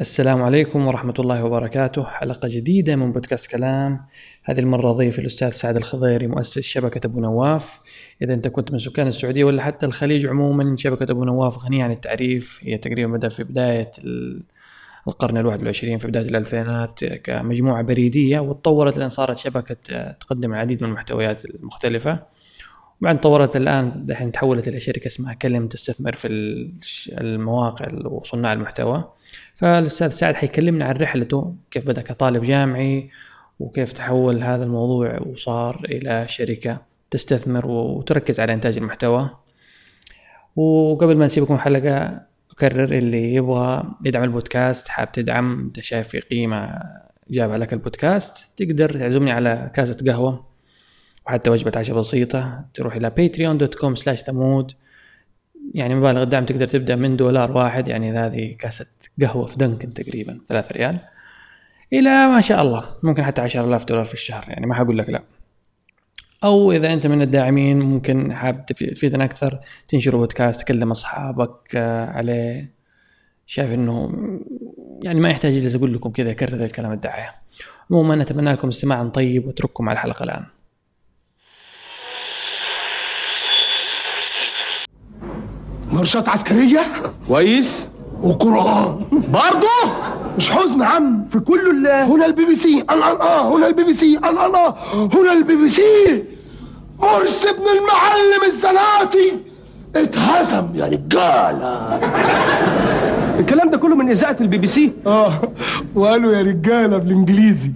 السلام عليكم ورحمة الله وبركاته. حلقة جديدة من بودكاست كلام. هذه المرة ضيف الأستاذ سعد الخضيري مؤسس شبكة أبو نواف. إذا أنت كنت من سكان السعودية ولا حتى الخليج عموما شبكة أبو نواف غنية عن التعريف. هي تقريبا بدأ في بداية القرن الواحد والعشرين في بداية الألفينات كمجموعة بريدية. وتطورت لأن صارت شبكة تقدم العديد من المحتويات المختلفة. وبعدين تطورت الآن دحين تحولت إلى شركة اسمها كلم تستثمر في المواقع وصناع المحتوى. فالأستاذ سعد حيكلمنا عن رحلته كيف بدأ كطالب جامعي وكيف تحول هذا الموضوع وصار إلى شركة تستثمر وتركز على إنتاج المحتوى. وقبل ما نسيبكم حلقة أكرر اللي يبغى يدعم البودكاست حاب تدعم أنت شايف في قيمة جابها لك البودكاست تقدر تعزمني على كاسة قهوة وحتى وجبة عشاء بسيطة تروح إلى patreon.com سلاش ثمود يعني مبالغ الدعم تقدر تبدأ من دولار واحد يعني هذه كاسة قهوة في دنكن تقريبا ثلاثة ريال. إلى ما شاء الله ممكن حتى عشر آلاف دولار في الشهر يعني ما حقول لك لا. أو إذا أنت من الداعمين ممكن حاب تفيدنا أكثر تنشر بودكاست تكلم أصحابك آه، عليه. شايف إنه يعني ما يحتاج إلا أقول لكم كذا كرر الكلام الدعايه عموما أتمنى لكم استماعا طيب وأترككم على الحلقة الآن. مرشات عسكرية؟ كويس. وقرآن. برضه مش حزن عم. في كل الله هنا البي بي سي. ان ان آه هنا البي بي سي. ان ان آه هنا البي بي سي. مرسي ابن المعلم الزناتي. اتهزم يا رجالة الكلام ده كله من إذاعة البي بي سي؟ آه. وقالوا يا رجالة بالانجليزي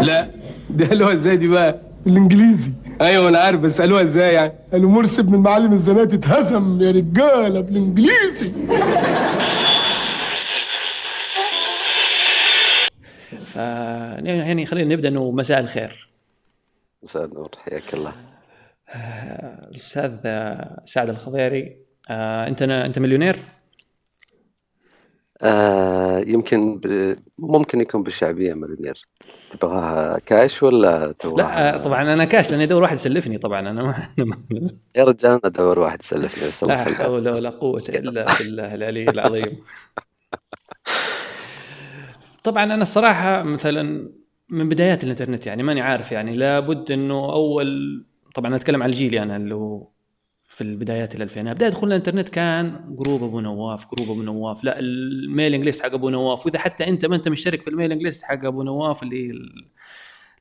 لا. ده قالوها إزاي دي بقى؟ بالانجليزي أيوه أنا عارف بس قالوها إزاي يعني؟ قالوا مرسي ابن المعلم الزناتي اتهزم يا رجالة بالإنجليزي. ف يعني خلينا نبدأ إنه مساء الخير. مساء النور حياك الله. الاستاذ سعد الخضيري آه، أنت أنت مليونير؟ آه يمكن ب... ممكن يكون بالشعبية مليونير. تبغاها كاش ولا تبغاها؟ لا آه، طبعا أنا كاش لاني ادور واحد يسلفني طبعا أنا ما يا رجال أنا أدور واحد يسلفني بس الله لا. حول ولا قوة إلا بالله العلي العظيم. طبعا أنا الصراحة مثلا من بدايات الإنترنت يعني ماني عارف يعني لابد إنه اول طبعا أتكلم عن جيلي أنا اللي هو في البدايات الالفينات بداية دخولنا الإنترنت كان group أبو نواف group أبو نواف. لا ال mailing list حق أبو نواف. وإذا حتى أنت ما أنت مشترك في الميلينج ليست حق أبو نواف اللي هي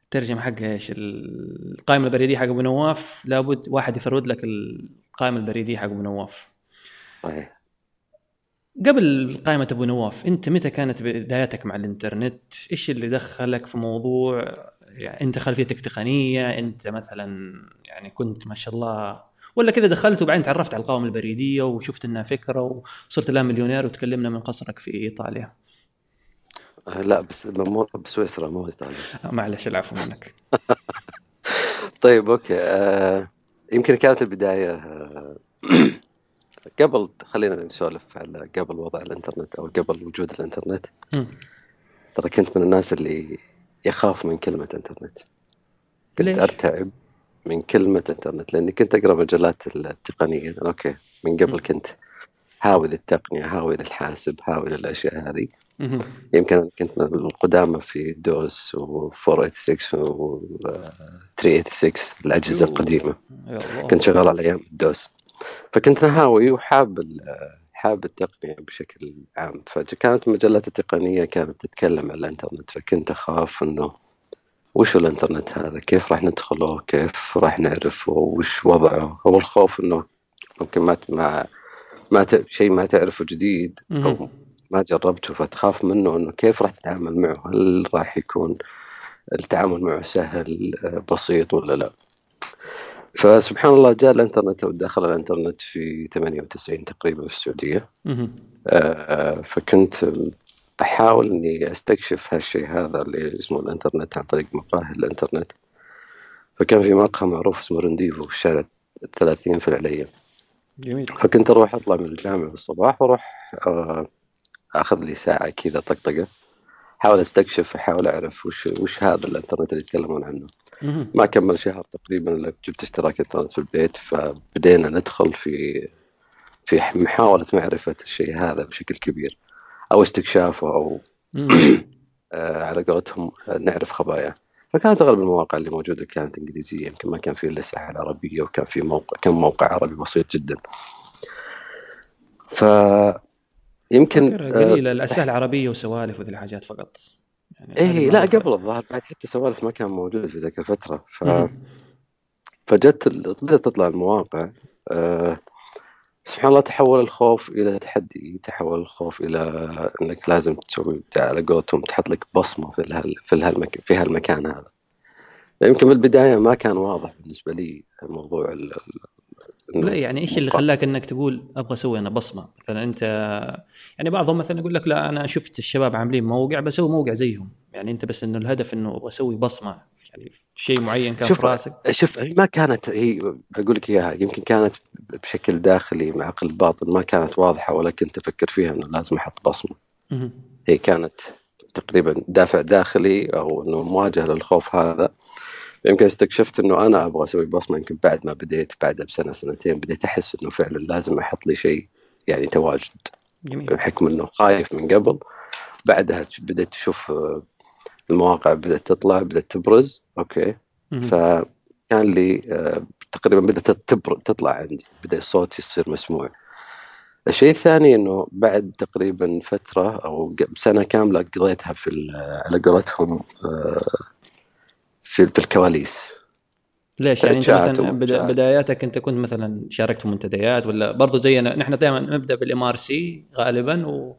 الترجمة حق إيش القائمة البريدية حق أبو نواف لابد واحد يفرد لك القائمة البريدية حق أبو نواف. صحيح. قبل قائمة أبو نواف أنت متى كانت بدايتك مع الإنترنت؟ إيش اللي دخلك في موضوع؟ يعني أنت خلفيتك تقنية أنت مثلا يعني كنت ما شاء الله ولا كذا دخلت وبعدين تعرفت على القوائم البريدية وشفت إنها فكرة وصرت الآن مليونير وتكلمنا من قصرك في إيطاليا. آه لا بس مو بسويسرا مو إيطاليا. معلش العفو منك. طيب okay. آه يمكن كانت البداية آه قبل خلينا نسولف على قبل وضع الإنترنت أو قبل وجود الإنترنت. ترى كنت من الناس اللي يخاف من كلمة إنترنت. كنت ليش؟ أرتعب. من كلمة انترنت لأني كنت أقرأ مجلات التقنية. okay من قبل كنت هاوي للتقنية هاوي للحاسب هاوي للأشياء هذه. يمكن كنت من القدامى في دوس و 486 و 386 الأجهزة القديمة. كنت شغال على أيام الدوس فكنت نهاوي وحاب حاب التقنية بشكل عام. فكانت المجلات التقنية كانت تتكلم عن الإنترنت فكنت أخاف إنه وش الإنترنت هذا؟ كيف راح ندخله؟ كيف راح نعرفه؟ وش وضعه؟ هو الخوف إنه ممكن ما ما ما ت... شيء ما تعرفه جديد أو. ما جربته فتخاف منه إنه كيف راح تتعامل معه؟ هل راح يكون التعامل معه سهل بسيط ولا لا؟ فسبحان الله جاء الإنترنت أو دخل الإنترنت في 98 تقريبا في السعودية. آه، فكنت أحاول إني أستكشف هالشيء هذا اللي اسمه الإنترنت عن طريق مقاهي الإنترنت. فكان في مقهى معروف اسمه رنديفو في شارع 30 في العليا. جميل. فكنت أروح أطلع من الجامعة في الصباح وأروح آه، أخذ لي ساعة كذا طقطقة. أحاول أستكشف أحاول أعرف وش وش هذا الإنترنت اللي يتكلمون عنه. ما كمل شهر تقريبا الا جبت اشتراك إنترنت في البيت فبدينا ندخل في في محاولة معرفة الشيء هذا بشكل كبير. أو استكشافه أو. آه، على قولتهم آه، نعرف خباياه فكانت أغلب المواقع اللي موجودة كانت إنجليزية. يمكن ما كان في إلا الساحه العربيه وكان في موقع كم موقع عربي بسيط جدا. ف يمكن فكرة قليلة الأسئلة العربية وسوالف وذي الحاجات فقط. يعني إيه لا قبل الظاهر بعد حتى سوالف ما كان موجود في ذاك الفترة. ف مم. فجت بدات تطلع المواقع آه سبحان الله تحول الخوف إلى تحدي تحول الخوف إلى إنك لازم تسوي على قولتهم تحط لك بصمة في الهال في الهالمك في هالمكان هذا. يمكن بالبداية ما كان واضح بالنسبة لي موضوع ال... لا يعني إيش اللي. خلاك إنك تقول أبغى أسوي أنا بصمة؟ مثلا أنت يعني بعضهم مثلا يقول لك لا أنا شفت الشباب عاملين موقع بسوي موقع زيهم. يعني أنت بس إنه الهدف إنه أبغى أسوي بصمة. يعني شيء معين كان شوف في راسك؟ شوف ما كانت هي أقول لك إياها يمكن كانت بشكل داخلي مع عقل الباطن ما كانت واضحة ولا كنت أفكر فيها إنه لازم أحط بصمة. هي كانت تقريبا دافع داخلي أو إنه مواجهة للخوف هذا. يمكن استكشفت إنه أنا أبغى أسوي بصمة يمكن بعد ما بديت بعدها بسنة سنتين بديت أحس إنه فعلا لازم أحط لي شيء يعني تواجد. جميل. بحكم إنه خايف من قبل. بعدها بديت تشوف المواقع بدأت تطلع بدأت تبرز أوكي. فكان لي آه، تقريبا بدأت تبر- تطلع عندي بدأ الصوت يصير مسموع. الشيء الثاني إنه بعد تقريبا فترة أو سنة كاملة قضيتها في على قولتهم آه، في في الكواليس. ليش؟ يعني أنت مثلا. بداياتك أنت كنت مثلا شاركت في منتديات ولا؟ برضو زينا نحن دائما نبدأ بال mIRC غالبا و...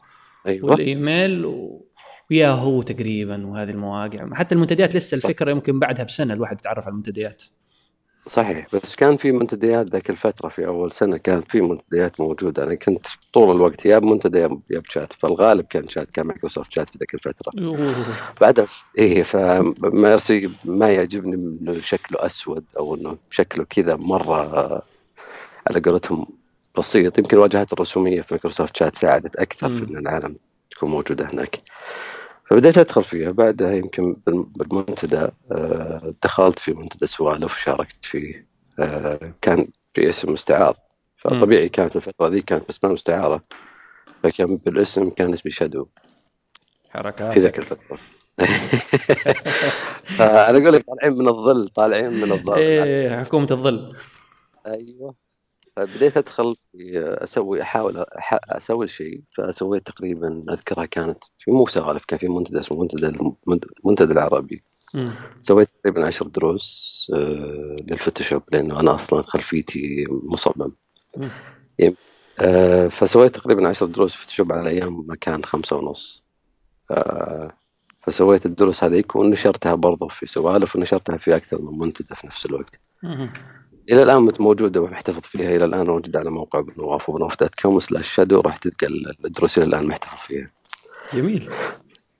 أيوه. والإيميل و... وياهو تقريبا وهذه المواقع. حتى المنتديات لسه صح. الفكرة يمكن بعدها بسنة الواحد يتعرف على المنتديات. صحيح بس كان في منتديات ذاك الفترة في أول سنة كانت في منتديات موجودة. أنا كنت طول الوقت يا بمنتدى يا بشات. فالغالب كان شات كان مايكروسوفت شات في ذاك الفترة. بعدها إيه ف mIRC ما يعجبني إنه شكله أسود أو إنه شكله كذا مرة على قولتهم بسيط. يمكن الواجهات الرسومية في مايكروسوفت شات ساعدت أكثر في. إن العالم تكون موجودة هناك. فبديت أدخل فيها. بعدها يمكن بالم- بالمنتدى آه، دخلت في منتدى سوالف وشاركت فيه. آه، كان باسم مستعار. فطبيعي كانت الفترة ذي كانت باسمها مستعارة. فكان بالاسم كان اسمي شادو. حركات. في ذاك الفترة. فأنا أقول لك طالعين من الظل طالعين من الظل. إيه حكومة الظل. أيوه. فبديت أدخل في أسوي أحاول أح- أسوي شيء فسويت تقريبا أذكرها كانت في مو سوالف كان في منتدى اسمه منتدى المنت- المنتدى العربي. سويت تقريبا عشر دروس آه، للفوتوشوب لأنه أنا أصلا خلفيتي مصمم. مم. آه، فسويت تقريبا عشر دروس فوتوشوب على أيام ما كان خمسة ونص. آه، فسويت الدروس هذيك ونشرتها برضو في سوالف ونشرتها في أكثر من منتدى في نفس الوقت. الآن مت- موجودة ومحتفظ فيها إلى الآن موجودة على موقع أبو نواف وأبو نواف dot com slash shadow راح تلقى الدروس إلى الآن محتفظ فيها. جميل.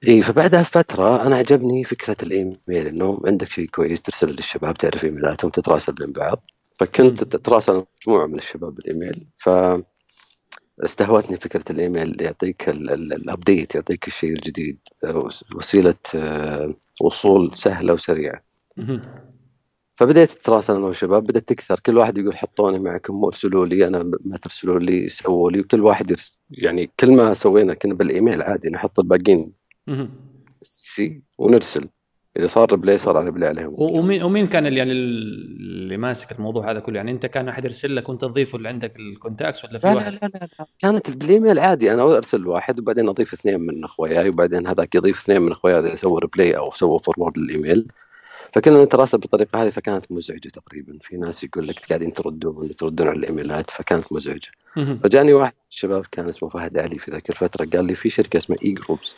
إي فبعدها فترة أنا عجبني فكرة الإيميل إنه عندك شيء كويس ترسل للشباب تعرف إيميلاتهم تتراسل بين بعض فكنت تتراسل مع مجموعة من الشباب بالإيميل ف استهوتني فكرة الإيميل يعطيك ال- ال- ال update يعطيك الشيء الجديد وس- وسيلة آه، وصول سهلة وسريعة. مهم. فبديت اتراسل أنا والشباب بدأت تكثر. كل واحد يقول حطوني معكم ارسلوا لي أنا ما ترسلوا لي سووا لي. وكل واحد يعني كل ما سوينا كنا بالإيميل عادي نحط الباقيين. CC ونرسل. إذا صار reply صار على reply عليهم. ومين ومين كان اللي يعني اللي ماسك الموضوع هذا كله؟ يعني أنت كان أحد يرسل لك وأنت تضيفه اللي عندك ال contacts ولا في لا لا واحد؟ لا لا, لا. كانت بالإيميل عادي. أنا أرسل واحد وبعدين أضيف اثنين من أخوياي وبعدين هذاك يضيف اثنين من أخوياي هذا يسوي reply أو سووا forward للإيميل. فكنا نتراسل بالطريقة هذه فكانت مزعجة تقريبا. في ناس يقول لك قاعدين تردون تردون على الإيميلات فكانت مزعجة. فجاني واحد من الشباب كان اسمه فهد علي في ذاك الفترة قال لي في شركة اسمها eGroups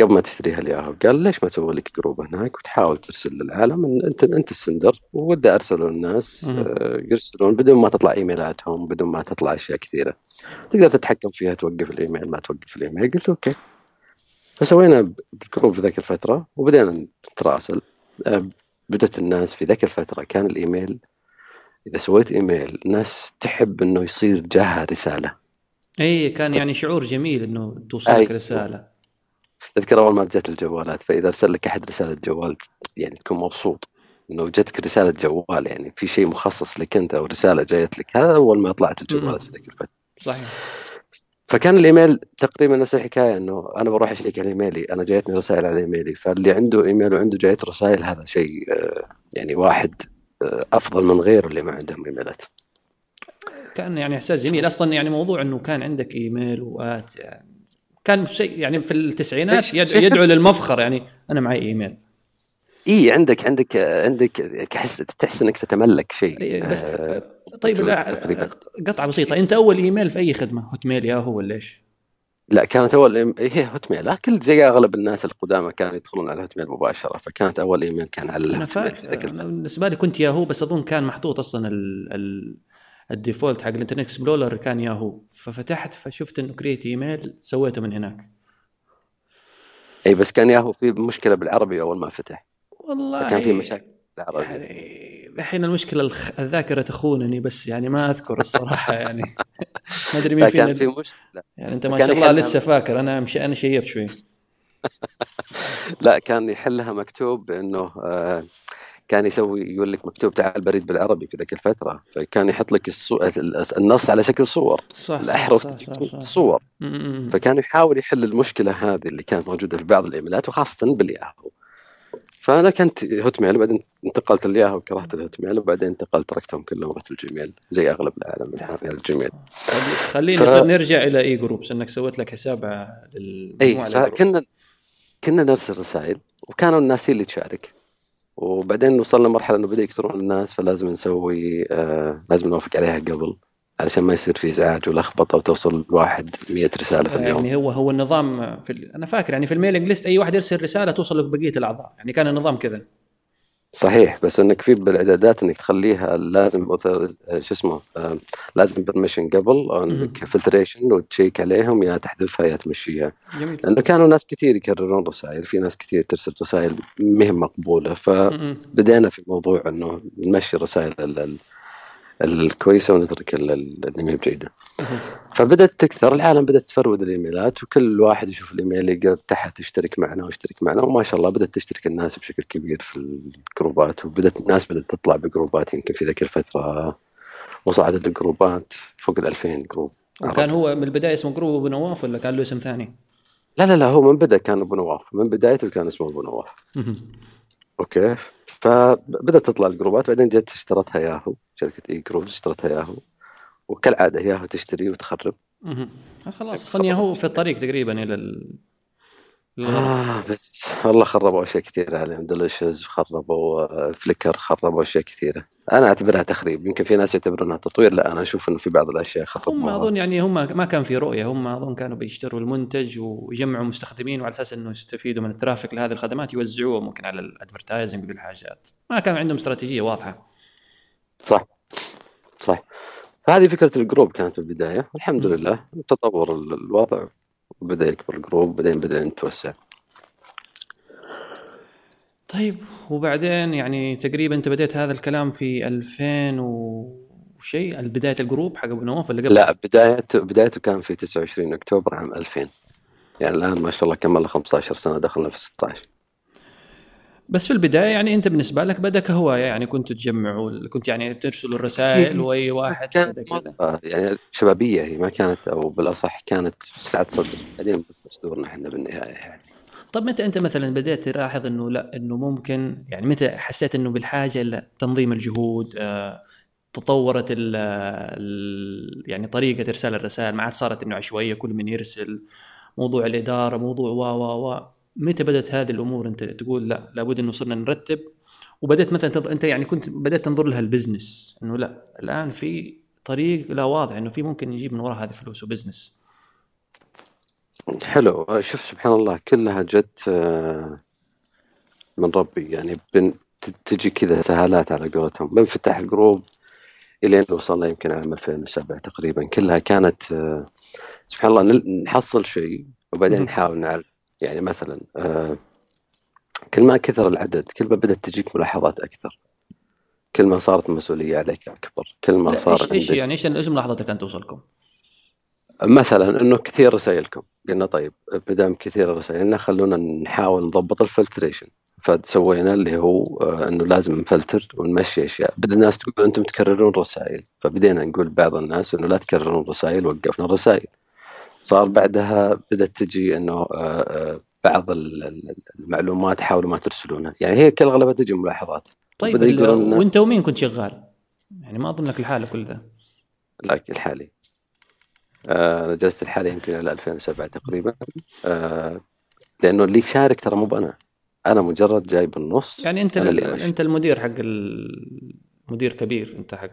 قبل ما تشتريها الياهو قال ليش ما تسوي لك group هناك وتحاول ترسل للعالم؟ أنت أنت ال sender وبدا ارسلوا للناس. آه، يرسلون بدون ما تطلع إيميلاتهم بدون ما تطلع أشياء كثيرة. تقدر تتحكم فيها توقف الإيميل ما توقف الإيميل. قلت okay. فسوينا ال group في ذاك الفترة وبدينا نتراسل. بدت الناس في ذاك الفترة كان الإيميل إذا سويت إيميل ناس تحب إنه يصير جاها رسالة. إي كان يعني شعور جميل إنه توصلك. رسالة. تذكر أول ما جت الجوالات فإذا أرسل لك أحد رسالة جوال يعني تكون مبسوط إنه جتك رسالة جوال يعني في شيء مخصص لك أنت أو رسالة جايت لك. هذا أول ما طلعت الجوالات في ذيك الفترة. صحيح. فكان الإيميل تقريبا نفس الحكاية إنه أنا بروح أشيك على إيميلي أنا جايتني رسائل على إيميلي فاللي عنده إيميل وعنده جايته رسائل هذا شيء آه، يعني واحد آه، أفضل من غيره اللي ما عندهم إيميلات. كان يعني إحساس جميل. أصلا يعني موضوع إنه كان عندك إيميل وات يعني كان شيء يعني في التسعينات يدعو للمفخر يعني أنا معي إيميل. إي عندك عندك عندك تحس تحس إنك تتملك شيء. بس آه، طيب لا. قطعة بسيطة. أنت أول إيميل في أي خدمة؟ هوت ميل ياهو ولا إيش؟ لا كانت أول هي هوت ميل لكن زي أغلب الناس القدامى كانوا يدخلون على الهوت ميل مباشرة فكانت أول إيميل كان على الهوت ميل في ذاك. بالنسبة لي كنت ياهو بس أظن كان محطوط أصلا ال ال ال default حق الإنترنت إكسبلورر كان ياهو. ففتحت فشفت إنه create إيميل سويته من هناك. إي بس كان ياهو في مشكلة بالعربي أول ما فتح. والله فكان في مشاكل يعني الحين المشكلة الخ... الذاكرة تخونني بس يعني ما أذكر الصراحة يعني. ما أدري مين كان فينا في مشكلة. يعني أنت ما كان شاء الله لسه فاكر أنا مش أنا شيبت شوي. لا كان يحلها مكتوب بانه آه، كان يسوي يقول لك مكتوب تعال بريد بالعربي في ذيك الفترة. فكان يحط لك الصو... النص على شكل صور. صح الأحرف صح صح, صح. صور. فكان يحاول يحل المشكلة هذه اللي كانت موجودة في بعض الإيميلات وخاصة بالياهو. فأنا كنت Hotmail وبعدين انتقلت الياهو كرهت ال Hotmail وبعدين انتقلت تركتهم كلهم رحت ال Gmail زي أغلب العالم الحين على ال Gmail خلي- خليني ف-. نرجع إلى eGroups إنك سويت لك حساب إي للمجموعه ال group. فكنا كنا نرسل رسائل وكانوا الناس هي اللي تشارك وبعدين وصلنا مرحلة إنه بدأ يكثرون الناس فلازم نسوي آه لازم نوافق عليها قبل علشان ما يصير في إزعاج ولخبطة وتوصل الواحد 100 رسالة في اليوم. يعني هو هو النظام في ال... أنا فاكر يعني في ال mailing list أي واحد يرسل رسالة توصل لك بقيه الأعضاء. يعني كان النظام كذا. صحيح بس إنك في بالإعدادات إنك تخليها لازم آه، شو اسمه آه لازم permission قبل انك filtration وتشيك عليهم يا تحذفها يا تمشيها. جميل. لأنه كانوا ناس كثير يكررون رسائل في ناس كثير ترسل رسائل مهم مقبولة. ف م- م. بدينا في موضوع إنه نمشي ال- الكويسة ونترك ال- ال- اللي ما هي بجيده. فبدأت تكثر العالم بدأت تفرود الإيميلات وكل واحد يشوف الإيميل يلقى تحت اشترك معنا واشترك معنا وما شاء الله بدأت تشترك الناس بشكل كبير في الجروبات وبدأت الناس بدأت تطلع بجروبات يمكن في ذيك الفترة وصل عدد الجروبات فوق ال 2000 group. وكان هو من البداية اسمه group أبو نواف ولا كان له اسم ثاني؟ لا لا لا هو من بدأ كان أبو نواف من بدايته كان اسمه أبو نواف. أوكي فبدأت تطلع الجروبات بعدين جت اشترتها ياهو شركة eGroup اشترتها ياهو وكالعادة ياهو تشتري وتخرب خلاص أصلا ياهو في الطريق تقريبا إلى. آه بس والله خربوا أشياء كثيرة عليهم Delicious خربوا آه، Flickr خربوا أشياء كثيرة. أنا أعتبرها تخريب يمكن في ناس يعتبرونها تطوير لا أنا أشوف إنه في بعض الأشياء هم خربوها أظن يعني هم ما كان في رؤية هم أظن كانوا بيشتروا المنتج ويجمعوا مستخدمين وعلى أساس إنه يستفيدوا من ال traffic لهذه الخدمات يوزعوه ممكن على ال advertising بالحاجات ما كان عندهم استراتيجية واضحة. صح. صح. فهذه فكرة ال group كانت في البداية والحمد لله تطور ال- الوضع. وبدأ يكبر ال group بعدين بدأنا نتوسع طيب وبعدين يعني تقريبا أنت بديت هذا الكلام في 2000 وشيء بداية الجروب حق أبو نواف ولا قبل؟ لا بدايته بدايته كان في 29 أكتوبر عام 2000 يعني الآن ما شاء الله كمل له 15 سنة دخلنا في 16 بس في البداية يعني أنت بالنسبة لك بدا كهوايه يعني كنت تجمعوا كنت يعني ترسلوا الرسائل وأي واحد كانت كذا يعني شبابية هي ما كانت أو بالأصح كانت سعه صدر. بعدين بس صدورنا إحنا بالنهاية يعني. طب متى أنت مثلا بدأت تلاحظ إنه لا إنه ممكن يعني متى حسيت إنه بالحاجة لتنظيم الجهود آه، تطورت ال ال يعني طريقة إرسال الرسائل ما عاد صارت إنه عشوائية كل من يرسل موضوع الإدارة موضوع و و و متى بدأت هذه الأمور؟ أنت تقول لا لابد انه صرنا نرتب. وبدأت مثلا تض... أنت يعني كنت بدأت تنظر لها ال business إنه لا الآن في طريق لا واضح إنه في ممكن نجيب من وراء هذه فلوس و business. حلو. شوف سبحان الله كلها جت آه، من ربي. يعني بن تجي كذا سهالات على قولتهم. بنفتح الجروب إلين وصلنا يمكن عام 2007 تقريبا. كلها كانت آه، سبحان الله نحصل شيء وبعدين. نحاول نعرف يعني مثلا آه، كل ما كثر العدد كل ما بدأت تجيك ملاحظات أكثر. كل ما صارت المسؤولية عليك أكبر. كل ما صار إيش إيش عندك يعني إيش إيش ملاحظتك كانت توصلكم؟ مثلا إنه كثير رسائلكم. قلنا طيب ما دام كثير رسائلنا خلونا نحاول نضبط الفلتريشن. فسوينا اللي هو آه، إنه لازم نفلتر ونمشي أشياء. بدا الناس تقول أنتم تكررون رسائل. فبدينا نقول بعض الناس إنه لا تكررون رسائل وقفنا الرسائل. صار بعدها بدأت تجي إنه آه، آه، بعض ال- ال- المعلومات حاولوا ما ترسلونها يعني هي كل أغلبها تجي ملاحظات. طيب وأنت ومين كنت شغال؟ يعني ما اظن لك الحاله كل ذا لكن الحالي آه، أنا جلست الحالي يمكن إلى 2007 تقريبا. آه، لأنه اللي يشارك ترى مو بأنا. أنا مجرد جاي بالنص يعني أنت. أنت المدير حق المدير كبير أنت حق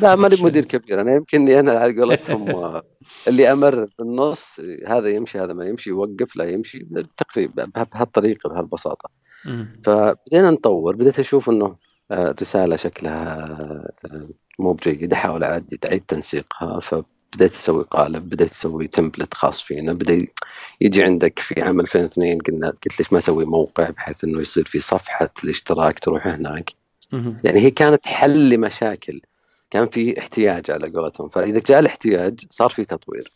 لا ماني مدير كبير. أنا يمكن أنا على قولتهم اللي أمر بالنص هذا يمشي هذا ما يمشي يوقف لا يمشي تقريبا بها- بهالطريقة بهالبساطة. فبدينا نطور بديت أشوف إنه آه، رسالة شكلها آه، مو بجيد أحاول اعدي أعيد تنسيقها. فبديت أسوي قالب بديت أسوي تمبلت خاص فينا بدأ يجي عندك في عام 2002 قلنا قلت ليش ما أسوي موقع بحيث إنه يصير في صفحة الاشتراك تروح هناك. يعني هي كانت حل لمشاكل. كان في احتياج على قولتهم. فإذا جاء الاحتياج صار في تطوير.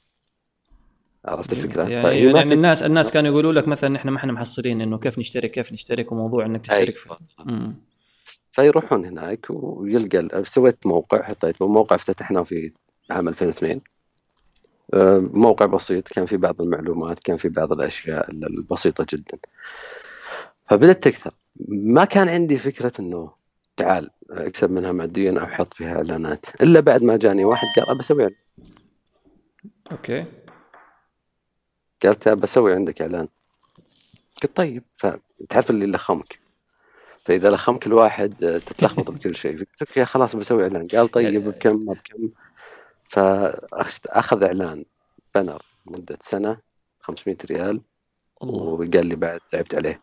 عرفت الفكرة؟ يعني, فهي ما يعني تت- الناس الناس كانوا يقولوا لك مثلا إحنا ما إحنا محصلين إنه كيف نشترك كيف نشترك وموضوع إنك تشترك في أيوة. فيروحون هناك ويلقى سويت موقع حطيت موقع افتتحناه في عام 2002 آه، موقع بسيط كان في بعض المعلومات كان في بعض الأشياء ال- البسيطة جدا. فبدأت تكثر. ما كان عندي فكرة إنه تعال اكسب منها ماديا أو حط فيها إعلانات. إلا بعد ما جاني واحد قال أبى أسوي إعلان. أوكي. قالت بسوي عندك إعلان. قلت طيب فتعرف اللي لخمك. فإذا لخمك الواحد آه، تتلخبط بكل شيء. قلت أوكي خلاص بسوي إعلان. قال طيب بكم ما بكم. فاخذ إعلان banner مدة سنة 500 ريال. وقال لي بعد تعبت عليه.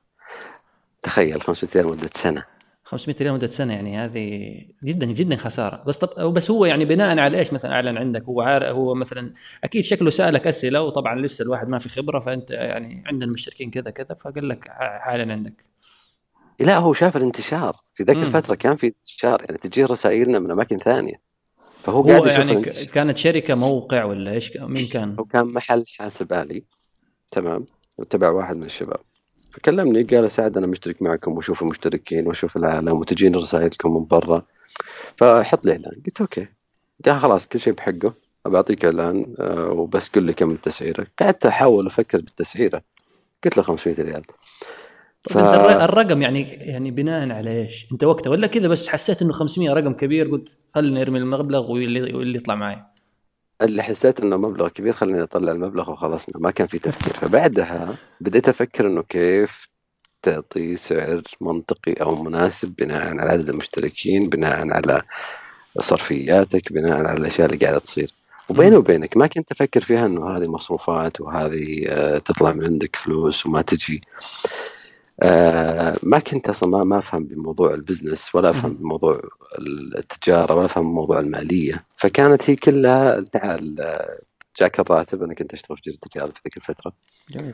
تخيل 500 ريال مدة سنة. 500 ريال مده سنة يعني هذه جدا جدا خسارة. بس طب بس هو يعني بناء على إيش مثلا؟ أعلن عندك. هو عارف هو مثلا أكيد شكله سألك أسئلة وطبعا لسه الواحد ما في خبرة فأنت يعني عندنا المشتركين كذا كذا فقال لك حالا عندك. لا هو شاف الانتشار. في ذاك. الفترة كان في انتشار يعني تجي رسائلنا من أماكن ثانية. فهو هو قاعد يشوف يعني الانتشار. كانت شركة موقع ولا إيش؟ مين كان؟ هو كان محل حاسب آلي. تمام. وتبع واحد من الشباب. فكلمني قال سعد أنا مشترك معكم وأشوف المشتركين وأشوف العالم وتجيني رسائلكم من برا. فحط لي إعلان. قلت أوكي. قال خلاص كل شيء بحقه. بعطيك إعلان آه، وبس قل لي كم التسعيره قعدت أحاول أفكر بالتسعيرة. قلت له 500 ريال. الر- الرقم يعني يعني بناء على إيش؟ أنت وقتها ولا كذا بس حسيت إنه 500 رقم كبير قلت خلني أرمي المبلغ واللي واللي يطلع معي. اللي حسيت إنه مبلغ كبير خليني أطلع المبلغ وخلصنا ما كان في تفكير. فبعدها بديت أفكر إنه كيف تعطي سعر منطقي أو مناسب بناء على عدد المشتركين بناء على صرفياتك بناء على الأشياء اللي قاعدة تصير. وبيني وبينك ما كنت أفكر فيها إنه هذه مصروفات وهذه آه، تطلع من عندك فلوس وما تجي. آه، ما كنت أصلا ما ما أفهم بموضوع البزنس ولا أفهم بموضوع التجارة ولا أفهم بموضوع المالية. فكانت هي كلها تعال جاك الراتب أنا كنت أشتغل في جريده الرياض في ذيك الفترة. جميل.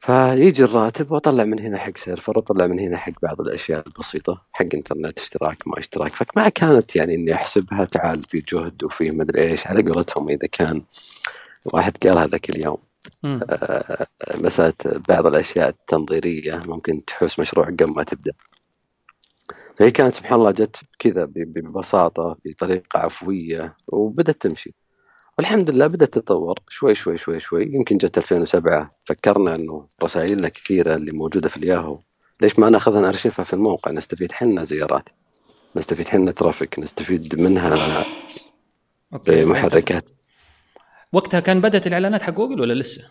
فيجي الراتب وأطلع من هنا حق سيرفر وأطلع من هنا حق بعض الأشياء البسيطة حق إنترنت اشتراك ما اشتراك. فما كانت يعني إني أحسبها تعال في جهد وفي مدري إيش على قولتهم إذا كان واحد قال هذاك اليوم. مسألة بعض الأشياء التنظيرية ممكن تحوس مشروع قبل ما تبدأ. فهي كانت سبحان الله جت كذا ببساطة بطريقة عفوية وبدأت تمشي. والحمد لله بدأت تتطور. شوي شوي شوي شوي. يمكن جت 2007 فكرنا أنه رسائلنا كثيرة اللي موجودة في الياهو. ليش ما نأخذها نرشفها في الموقع؟ نستفيد حنا زيارات نستفيد حنا traffic. نستفيد منها أوكي. بمحركات. وقتها كان بدأت الإعلانات حق جوجل ولا لسه؟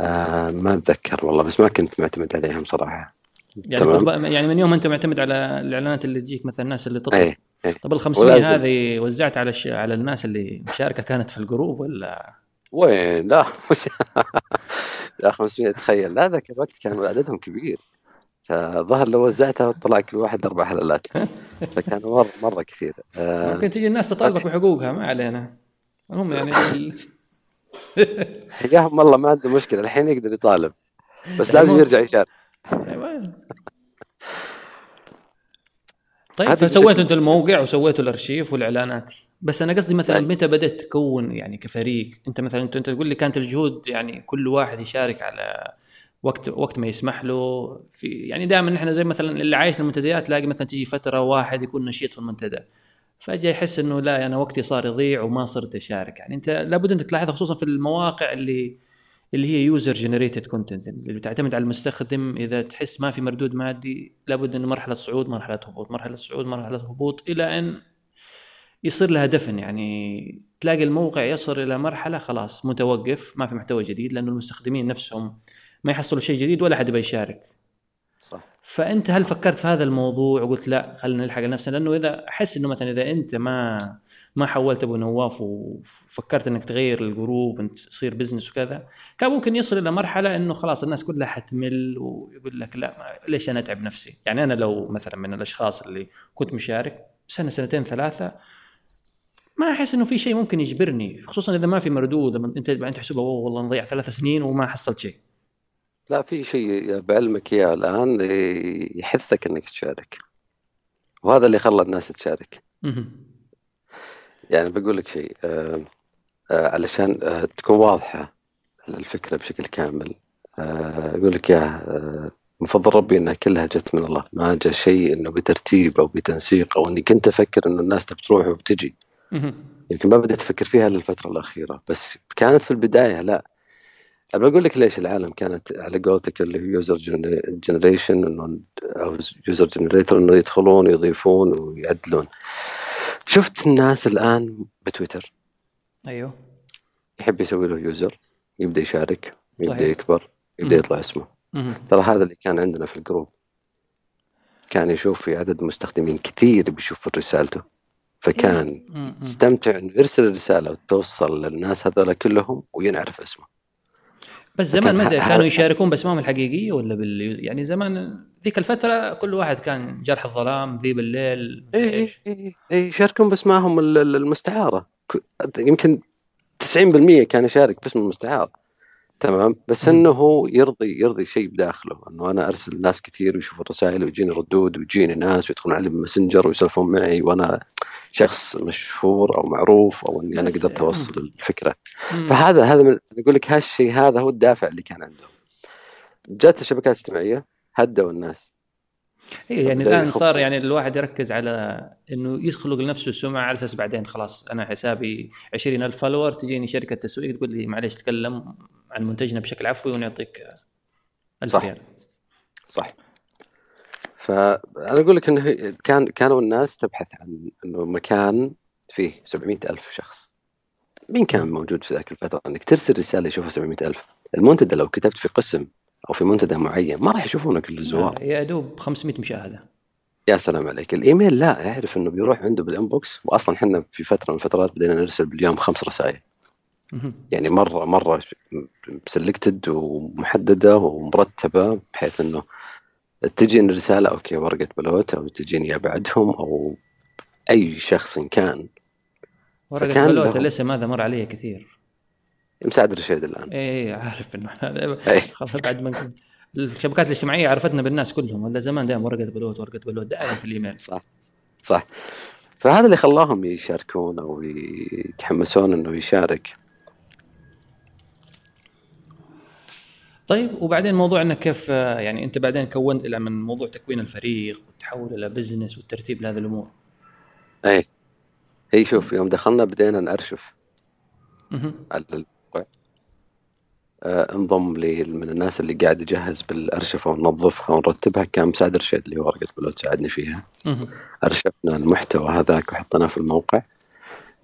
آه ما أتذكر والله بس ما كنت معتمد عليهم صراحة. يعني تمام. يعني من يوم أنت معتمد على الإعلانات اللي تجيك مثلا الناس اللي تطلب إيه إيه. طب ال 500 ولازم. هذه وزعت على الش... على الناس اللي مشاركة كانت في الجروب ولا؟ وين؟ لا. يا 500 تخيل. لا ذاك الوقت كان عددهم كبير. فظهر لو وزعتها طلع كل واحد أربع حلالات فكانوا مره مرة كثير. آه ممكن تجي الناس تطالبك بحقوقها ما علينا. المهم يعني ال... حياهم والله ما عنده مشكلة الحين يقدر يطالب. بس لازم يرجع يشارك. أيوة. طيب فسويتوا أنتوا الموقع وسويتوا الارشيف والإعلانات. بس أنا قصدي مثلا طيب. متى بدأت تكون يعني كفريق؟ أنت مثلا انت أنت تقول لي كانت الجهود يعني كل واحد يشارك على وقت وقت ما يسمح له. في يعني دائما إحنا زي مثلا اللي عايش المنتديات تلاقي مثلا تيجي فترة واحد يكون نشيط في المنتدى. فجأة يحس إنه لا أنا وقتي صار يضيع وما صرت أشارك. يعني أنت لابد إنك تلاحظ خصوصا في المواقع اللي اللي هي user generated content اللي بتعتمد على المستخدم إذا تحس ما في مردود مادي لابد إنه مرحلة صعود مرحلة هبوط مرحلة صعود مرحلة هبوط إلى أن يصير لها دفن. يعني تلاقي الموقع يصل إلى مرحلة خلاص متوقف ما في محتوى جديد لأنه المستخدمين نفسهم ما يحصلوا شيء جديد ولا حد يبغى يشارك صح. فأنت هل فكرت في هذا الموضوع وقلت لا خلينا نلحق نفسنا لأنه إذا أحس إنه مثلا إذا أنت ما ما حولت أبو نواف وفكرت إنك تغير ال group انت تصير business وكذا كان ممكن يصل إلى مرحلة إنه خلاص الناس كلها حتمل ويقول لك لا ليش أنا أتعب نفسي؟ يعني أنا لو مثلا من الأشخاص اللي كنت مشارك سنة سنتين ثلاثة ما أحس إنه في شيء ممكن يجبرني خصوصا إذا ما في مردود انت بعدين تحسبها والله نضيع ثلاث سنين وما حصلت شيء. لا في شيء بعلمك إياه الآن يحثك إنك تشارك وهذا اللي خلى الناس تشارك. يعني بقول لك شيء آه آه علشان آه تكون واضحة الفكرة بشكل كامل آه أقول لك يا من فضل ربي إنها كلها جت من الله ما جاء شيء إنه بترتيب أو بتنسيق أو اني كنت أفكر إنه الناس تبي تروح وبتجي. يمكن ما بديت أفكر فيها إلا الفترة الأخيرة بس كانت في البداية لا. أنا بقول لك ليش العالم كانت على قولتك اللي هو يوزر generation أو user generator إنه يدخلون ويضيفون ويعدلون شفت الناس الآن بتويتر أيوه يحب يسوي له user يبدأ يشارك يبدأ صحيح. يكبر يبدأ مم. يطلع اسمه. ترى هذا اللي كان عندنا في ال group كان يشوف في عدد مستخدمين كثير بيشوف رسالته فكان. يستمتع إنه يرسل الرسالة وتوصل للناس هذول كلهم وينعرف اسمه بس زمان ما كانوا يشاركون باسمائهم الحقيقية ولا بال يعني زمان ذيك الفترة كل واحد كان جرح الظلام ذيب الليل اي اي يشاركون باسمائهم ال- ال- المستعارة. يمكن 90% كان يشارك باسم المستعار تمام. بس. إنه هو يرضي يرضي شيء بداخله. إنه أنا أرسل ناس كثير ويشوفوا الرسائل ويجيني ردود ويجيني ناس ويدخلون علي بال Messenger ويسولفون معي وأنا شخص مشهور أو معروف أو إني أنا قدرت أوصل الفكرة. فهذا هذا من أقول لك هالشيء هذا هو الدافع اللي كان عندهم. جات الشبكات الاجتماعية هدوا الناس. إيه يعني الآن. صار يعني الواحد يركز على إنه يخلق لنفسه سمعه على أساس بعدين خلاص أنا حسابي 20000 فولور تجيني شركة تسويق تقول لي معلش تكلم عن منتجنا بشكل عفوي ونعطيك 1000 صح. ريال. صح. فانا أقول لك إنه كان كانوا الناس تبحث عن إنه مكان فيه 700 ألف شخص. مين كان موجود في ذاك الفترة؟ إنك ترسل رسالة يشوفها 700 ألف. المنتدى لو كتبت في قسم أو في منتدى معين ما راح يشوفونه كل الزوار. يا دوب 500 مشاهدة. يا سلام عليك. الإيميل لا يعرف إنه بيروح عنده بال inbox واصلا إحنا في فترة من الفترات بدينا نرسل باليوم خمس رسائل. يعني مرة مرة selected ومحددة ومرتبة بحيث إنه تجيني رسالة okay ورقة بلوت أو تجيني بعدهم أو أي شخص كان. ورقة بلوت الاسم هذا مر علي كثير. مساعد رشيد الآن. إيه عارف إنه هذا اي خلاص بعد ما الشبكات الاجتماعية عرفتنا بالناس كلهم ولا زمان دائما ورقة بلوت ورقة بلوت دائما في الإيميل. صح صح. فهذا اللي خلاهم يشاركون أو يتحمسون إنه يشارك. طيب وبعدين موضوع إنك كيف يعني أنت بعدين كونت إلى من موضوع تكوين الفريق والتحول إلى business والترتيب لهذه الأمور. اي هي شوف يوم دخلنا بدينا نأرشف مهم. على انضم لي من الناس اللي قاعد يجهز بالأرشفة وننظفها ونرتبها كان مساعد رشيد اللي هو ورقة بلوت ساعدني فيها مهم. أرشفنا المحتوى هذاك وحطيناه في الموقع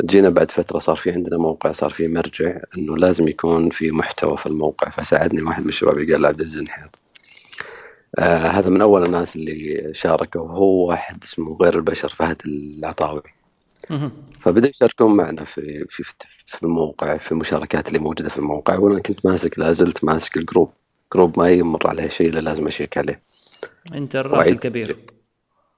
جينا بعد فترة صار في عندنا موقع صار في مرجع إنه لازم يكون في محتوى في الموقع فساعدني واحد من الشباب قال عبد العزيز النحيط آه هذا من أول الناس اللي شاركوا وهو واحد اسمه غير البشر فهد العطاوي. فبدأوا يشاركون معنا في في في الموقع في المشاركات اللي موجودة في الموقع وأنا كنت ماسك لا زلت ماسك ال group. group ما يمر عليه شيء إلا لازم أشيك عليه. أنت الرأس الكبير.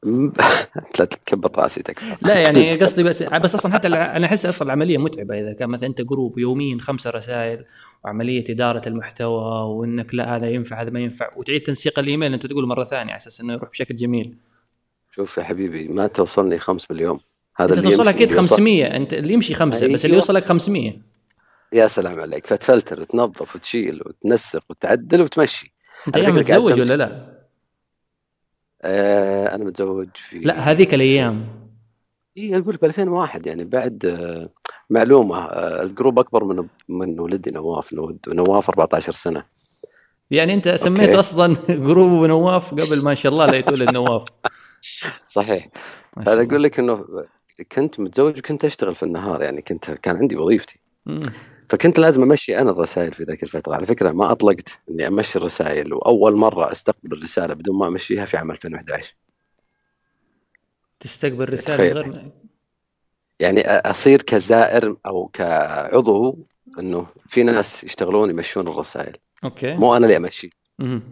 لا تكبر رأسي تكفى. لا يعني قصدي بس بس أصلا حتى أنا أحس أصلا العملية متعبة. إذا كان مثلا أنت group يوميا خمسة رسائل وعملية إدارة المحتوى وإنك لا هذا ينفع هذا ما ينفع وتعيد تنسيق الإيميل أنت تقول مرة ثانية على أساس إنه يروح بشكل جميل. شوف يا حبيبي ما توصلني خمس باليوم. هذا أنت اللي توصل أكيد اللي يوصل- 500 أنت اللي يمشي خمسة بس اللي أيوة. يوصلك 500 يا سلام عليك. فتفلتر وتنظف وتشيل وتنسق وتعدل وتمشي. أيام متزوج ولا لا؟ آه أنا متزوج في لا هذيك الأيام. إي أقول ب 2001 يعني بعد آه، معلومة آه، الجروب أكبر من من ولدي نواف نواف 14 سنة. يعني أنت سميت okay. أصلا group نواف قبل ما شاء الله لا يتولد نواف. صحيح. فانا. أقول لك إنه كنت متزوج وكنت أشتغل في النهار يعني كنت كان عندي وظيفتي. فكنت لازم أمشي أنا الرسائل في ذاك الفترة. على فكرة ما أطلقت إني أمشي الرسائل وأول مرة أستقبل الرسالة بدون ما أمشيها في عام 2011 تستقبل رسالة تخيل. غير يعني أصير كزائر أو كعضو إنه في ناس يشتغلون يمشون الرسائل. أوكي. مو أنا اللي أمشي.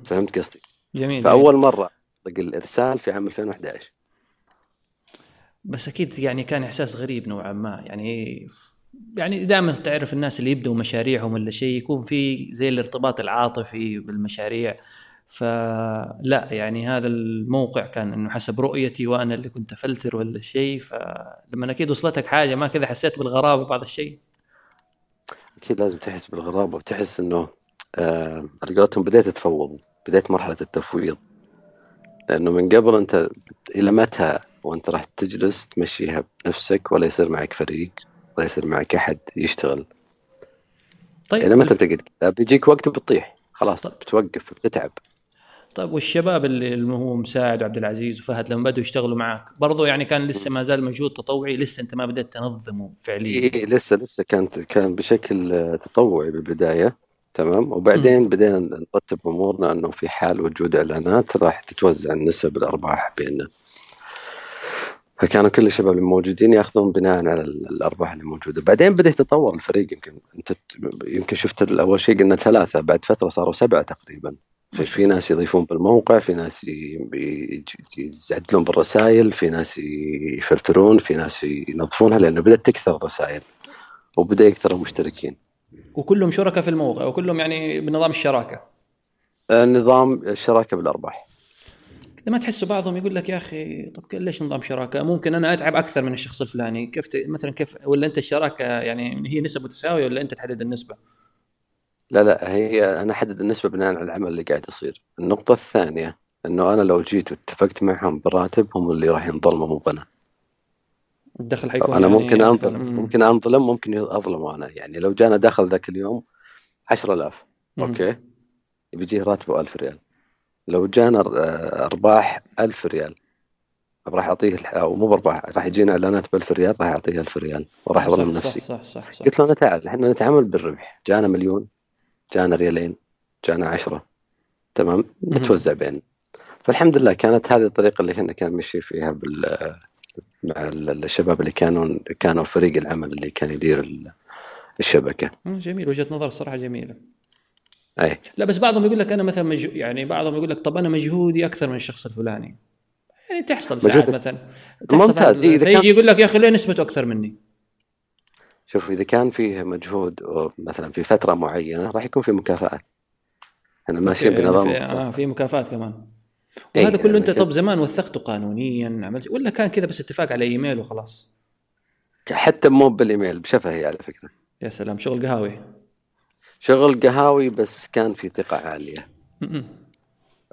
فهمت قصدي؟ جميل فأول مرة أطلق الإرسال في عام 2011 بس أكيد يعني كان إحساس غريب نوعا ما. يعني يعني دائما تعرف الناس اللي يبدوا مشاريعهم ولا شيء يكون في زي الارتباط العاطفي بالمشاريع. فلا يعني هذا الموقع كان إنه حسب رؤيتي وأنا اللي كنت أفلتر ولا شيء. فلما أكيد وصلتك حاجة ما كذا حسيت بالغرابة بعض الشيء. أكيد لازم تحس بالغرابة وتحس إنه آه بديت تفوض بديت مرحلة التفويض. لأنه من قبل أنت إلى متى وانت راح تجلس تمشيها بنفسك ولا يصير معك فريق ولا يصير معك أحد يشتغل. طيب إلى متى بتقعد؟ كذا؟ بيجيك وقت بتطيح خلاص طيب. بتوقف بتتعب. طيب والشباب اللي هو مساعد وعبد العزيز وفهد لما بدوا يشتغلوا معك برضو يعني كان لسه ما زال مجهود تطوعي لسه انت ما بدأت تنظمه فعليا. إيه لسه لسه كانت كان بشكل تطوعي بالبداية تمام؟ وبعدين بدينا نرتب أمورنا إنه في حال وجود إعلانات راح تتوزع النسب الأرباح بيننا. فكانوا كل الشباب الموجودين ياخذون بناء على ال- الأرباح اللي موجودة. بعدين بدا يتطور الفريق يمكن أنت يمكن شفت اول شيء قلنا ثلاثة بعد فترة صاروا سبعة تقريبا. في, في ناس يضيفون بالموقع في ناس يعدلون بالرسائل في ناس يفلترون في ناس ينظفونها لأنه بدأت تكثر الرسائل وبدأ يكثر المشتركين. وكلهم شركاء في الموقع وكلهم يعني بنظام الشراكة. النظام الشراكة بالأرباح. كذا ما تحسوا بعضهم يقول لك يا أخي طب ليش نظام شراكة؟ ممكن أنا أتعب أكثر من الشخص الفلاني، كيف ت... مثلا كيف ولا أنت الشراكة يعني هي نسب متساوية ولا أنت تحدد النسبة؟ لا لا هي أنا أحدد النسبة بناء على العمل اللي قاعد يصير النقطة الثانية إنه أنا لو جيت واتفقت معهم براتب هم اللي راح ينظلموا مو أنا الدخل حيكون أنا يعني ممكن. انظلم مم. ممكن أنظلم ممكن اظلم أنا يعني لو جانا دخل ذاك اليوم 10000 مم. okay بيجيه راتبه 1000 ريال لو جانا آه، أرباح 1000 ريال. راح أعطيه أو مو بأرباح راح يجينا إعلانات ب 1000 ريال راح أعطيه 1000 ريال وراح اظلم نفسي. صح صح صح, صح. قلت له أنا تعال إحنا نتعامل بالربح. جانا مليون جانا ريالين جانا عشرة. تمام؟ نتوزع بيننا فالحمد لله كانت هذه الطريقة اللي إحنا كان نمشي فيها بال مع ال- الشباب اللي كانوا كانوا فريق العمل اللي كان يدير ال- الشبكة. جميل وجهة نظر صراحة جميلة. أي. لا بس بعضهم يقول لك أنا مثلا مج... يعني بعضهم يقول لك طب أنا مجهودي أكثر من الشخص الفلاني. يعني تحصل ساعات مثلا. تحصل ممتاز. إيه، فيجي كان- يقول لك يا أخي ليه نسبته أكثر مني؟ شوف إذا كان فيه مجهود مثلا في فترة معينة راح يكون في مكافآت. إحنا ماشيين okay، بنظام يعني في, آه في مكافآت كمان. إيه، وهذا كله يعني أنت. طب زمان وثقته قانونيا عملت ولا كان كذا بس اتفاق على إيميل وخلاص؟ حتى مو بالإيميل بشفهي على فكرة. يا سلام شغل قهاوي. شغل قهاوي بس كان في ثقة عالية.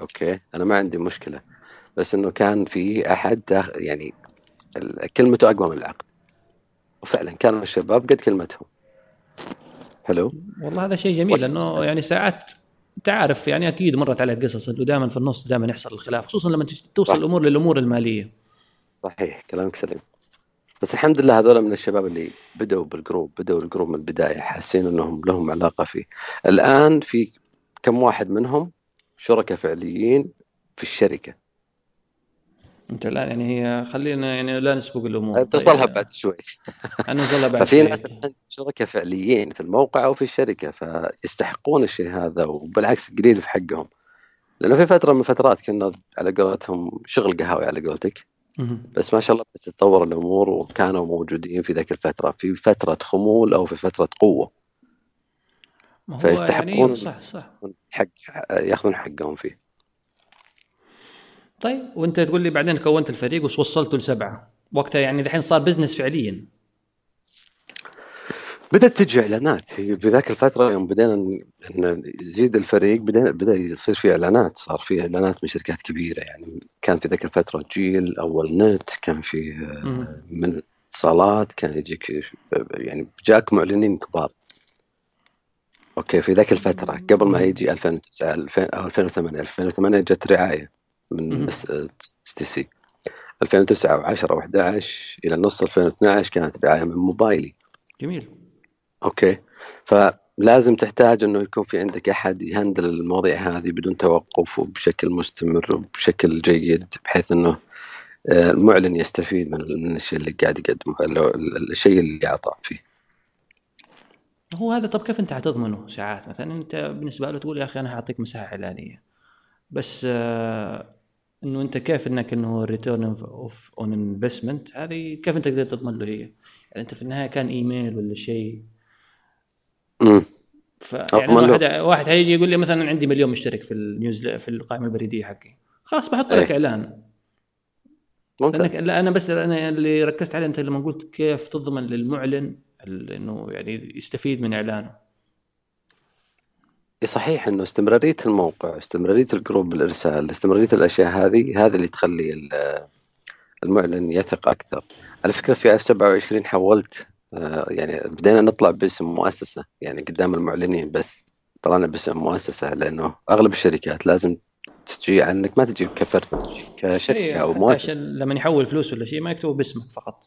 okay؟ أنا ما عندي مشكلة. بس إنه كان في أحد يعني كلمته أقوى من العقل وفعلا كانوا الشباب قد كلمتهم. حلو والله هذا شيء جميل لأنه يعني ساعات انت عارف يعني أكيد مرت عليك قصص أنه دائما في النص دائما يحصل الخلاف خصوصا لما توصل. الأمور للأمور المالية. صحيح كلامك سليم. بس الحمد لله هذول من الشباب اللي بدأوا بال group بدأوا ال group من البداية حاسين إنهم لهم علاقة فيه. الآن في كم واحد منهم شركاء فعليين في الشركة؟ أنت الآن يعني هي خلينا يعني لا نسبق الأمور. توصلها بعد شوي. نوصلها بعد ففي. ناس شركاء فعليين في الموقع أو في الشركة فيستحقون الشيء هذا وبالعكس قليل في حقهم. لأنه في فترة من الفترات كنا على قولتهم شغل قهاوي على قولتك. بس ما شاء الله تتطور الأمور وكانوا موجودين في ذاك الفترة في فترة خمول أو في فترة قوة. ما هو فيستحقون يعني صح صح. حق ياخذون حقهم فيه. طيب وأنت تقول لي بعدين كونت الفريق ووصلته لسبعة. وقتها يعني دحين صار business فعليا. بدأت تجي إعلانات. في ذاك الفترة يوم بدينا ن- إن يزيد الفريق بدا بدأ يصير في إعلانات. صار في إعلانات من شركات كبيرة. يعني كان في ذاك الفترة جيل أول نت كان في آه،. من اتصالات كان يجيك يعني جاك معلنين كبار. okay في ذاك الفترة قبل ما يجي 2009 2000 أو 2008 2008 جت رعاية من مهم. STC. 2009 و10 و11 إلى نص 2012 كانت رعاية من موبايلي. جميل. okay. فلازم تحتاج إنه يكون في عندك أحد يهندل المواضيع هذه بدون توقف وبشكل مستمر وبشكل جيد بحيث إنه آه، المعلن يستفيد من الشيء اللي قاعد يقدمه الشيء اللي يعطى فيه. هو هذا طب كيف أنت حتضمنه ساعات؟ مثلا أنت بالنسبة له تقول يا أخي أنا حاعطيك مساحة إعلانية. بس آه إنه أنت كيف إنك إنه return of on investment هذه كيف أنت تقدر تضمن له هي؟ يعني أنت في النهاية كان إيميل ولا شيء؟ امم له. واحد واحد هيجي يقول لي مثلا عندي مليون مشترك في ال news في القائمة البريدية حقي. خلاص بحط لك إيه. إعلان. ممتاز. لانك لا أنا بس أنا اللي ركزت عليه أنت لما قلت كيف تضمن للمعلن إنه يعني يستفيد من إعلانه. إيه صحيح إنه استمرارية الموقع استمرارية الجروب بالإرسال استمرارية الأشياء هذه هذه اللي تخلي ال- المعلن يثق أكثر. على فكرة في 2027 حولت آه، يعني بدينا نطلع باسم مؤسسة يعني قدام المعلنين بس. طلعنا باسم مؤسسة لأنه أغلب الشركات لازم تجي عنك ما تجي كفرد تجي كشركة أو مؤسسة. عشان لما يحول فلوس ولا شيء ما يكتبوا باسمك فقط.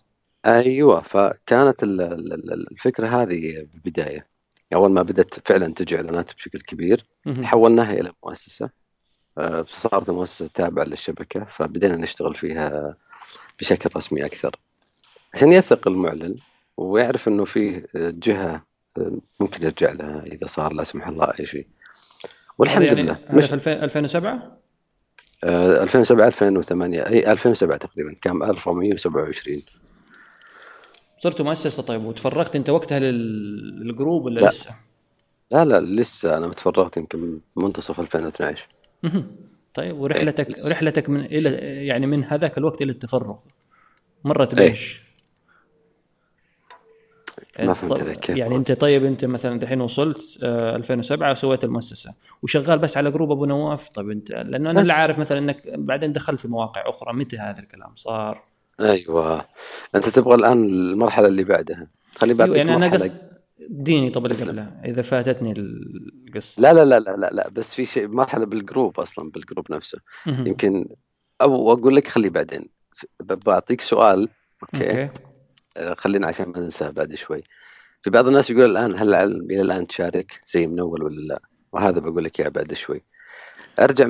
أيوه فكانت ال- ال- ال- الفكرة هذه بالبداية. أول ما بدأت فعلا تجي إعلانات بشكل كبير. حولناها إلى مؤسسة. آه، صارت مؤسسة تابعة للشبكة فبدينا نشتغل فيها بشكل رسمي أكثر. عشان يثق المعلن ويعرف إنه فيه جهة ممكن يرجع لها إذا صار لا سمح الله أي شيء والحمد يعني لله مش في 2000 2007 آه، 2007 2008 أي 2007 تقريبا كان 1427 صرت مؤسسة طيب وتفرغت أنت وقتها لل- للجروب ولا لا. لسه؟ لا لا لسه أنا متفرغت يمكن منتصف 2012 مهم. طيب ورحلتك لسه. رحلتك من إلى يعني من هذاك الوقت إلى التفرغ مرت إيه. بإيش؟ ما فهمت طب- عليك. كيف يعني أنت طيب أنت مثلا دحين وصلت آه 2007 وسويت المؤسسة. وشغال بس على جروب أبو نواف؟ طيب انت لأنه أنا. اللي عارف مثلا إنك بعدين دخلت في مواقع أخرى. متى هذا الكلام صار؟ أيوه. أنت تبغى الآن المرحلة اللي بعدها. خلي أيوة بعطيك يعني أنا قصد اديني طب اللي. قبلها إذا فاتتني القصة. لا لا لا لا لا, لا. بس في شيء مرحلة بال group أصلا بال group نفسه. يمكن أو أقول لك خلي بعدين. بعطيك سؤال. okay؟ آه، خلينا عشان ما ننساه بعد شوي. في بعض الناس يقول الآن هل العلم إلى الآن تشارك زي من أول ولا لا؟ وهذا بقول لك إياه بعد شوي. أرجع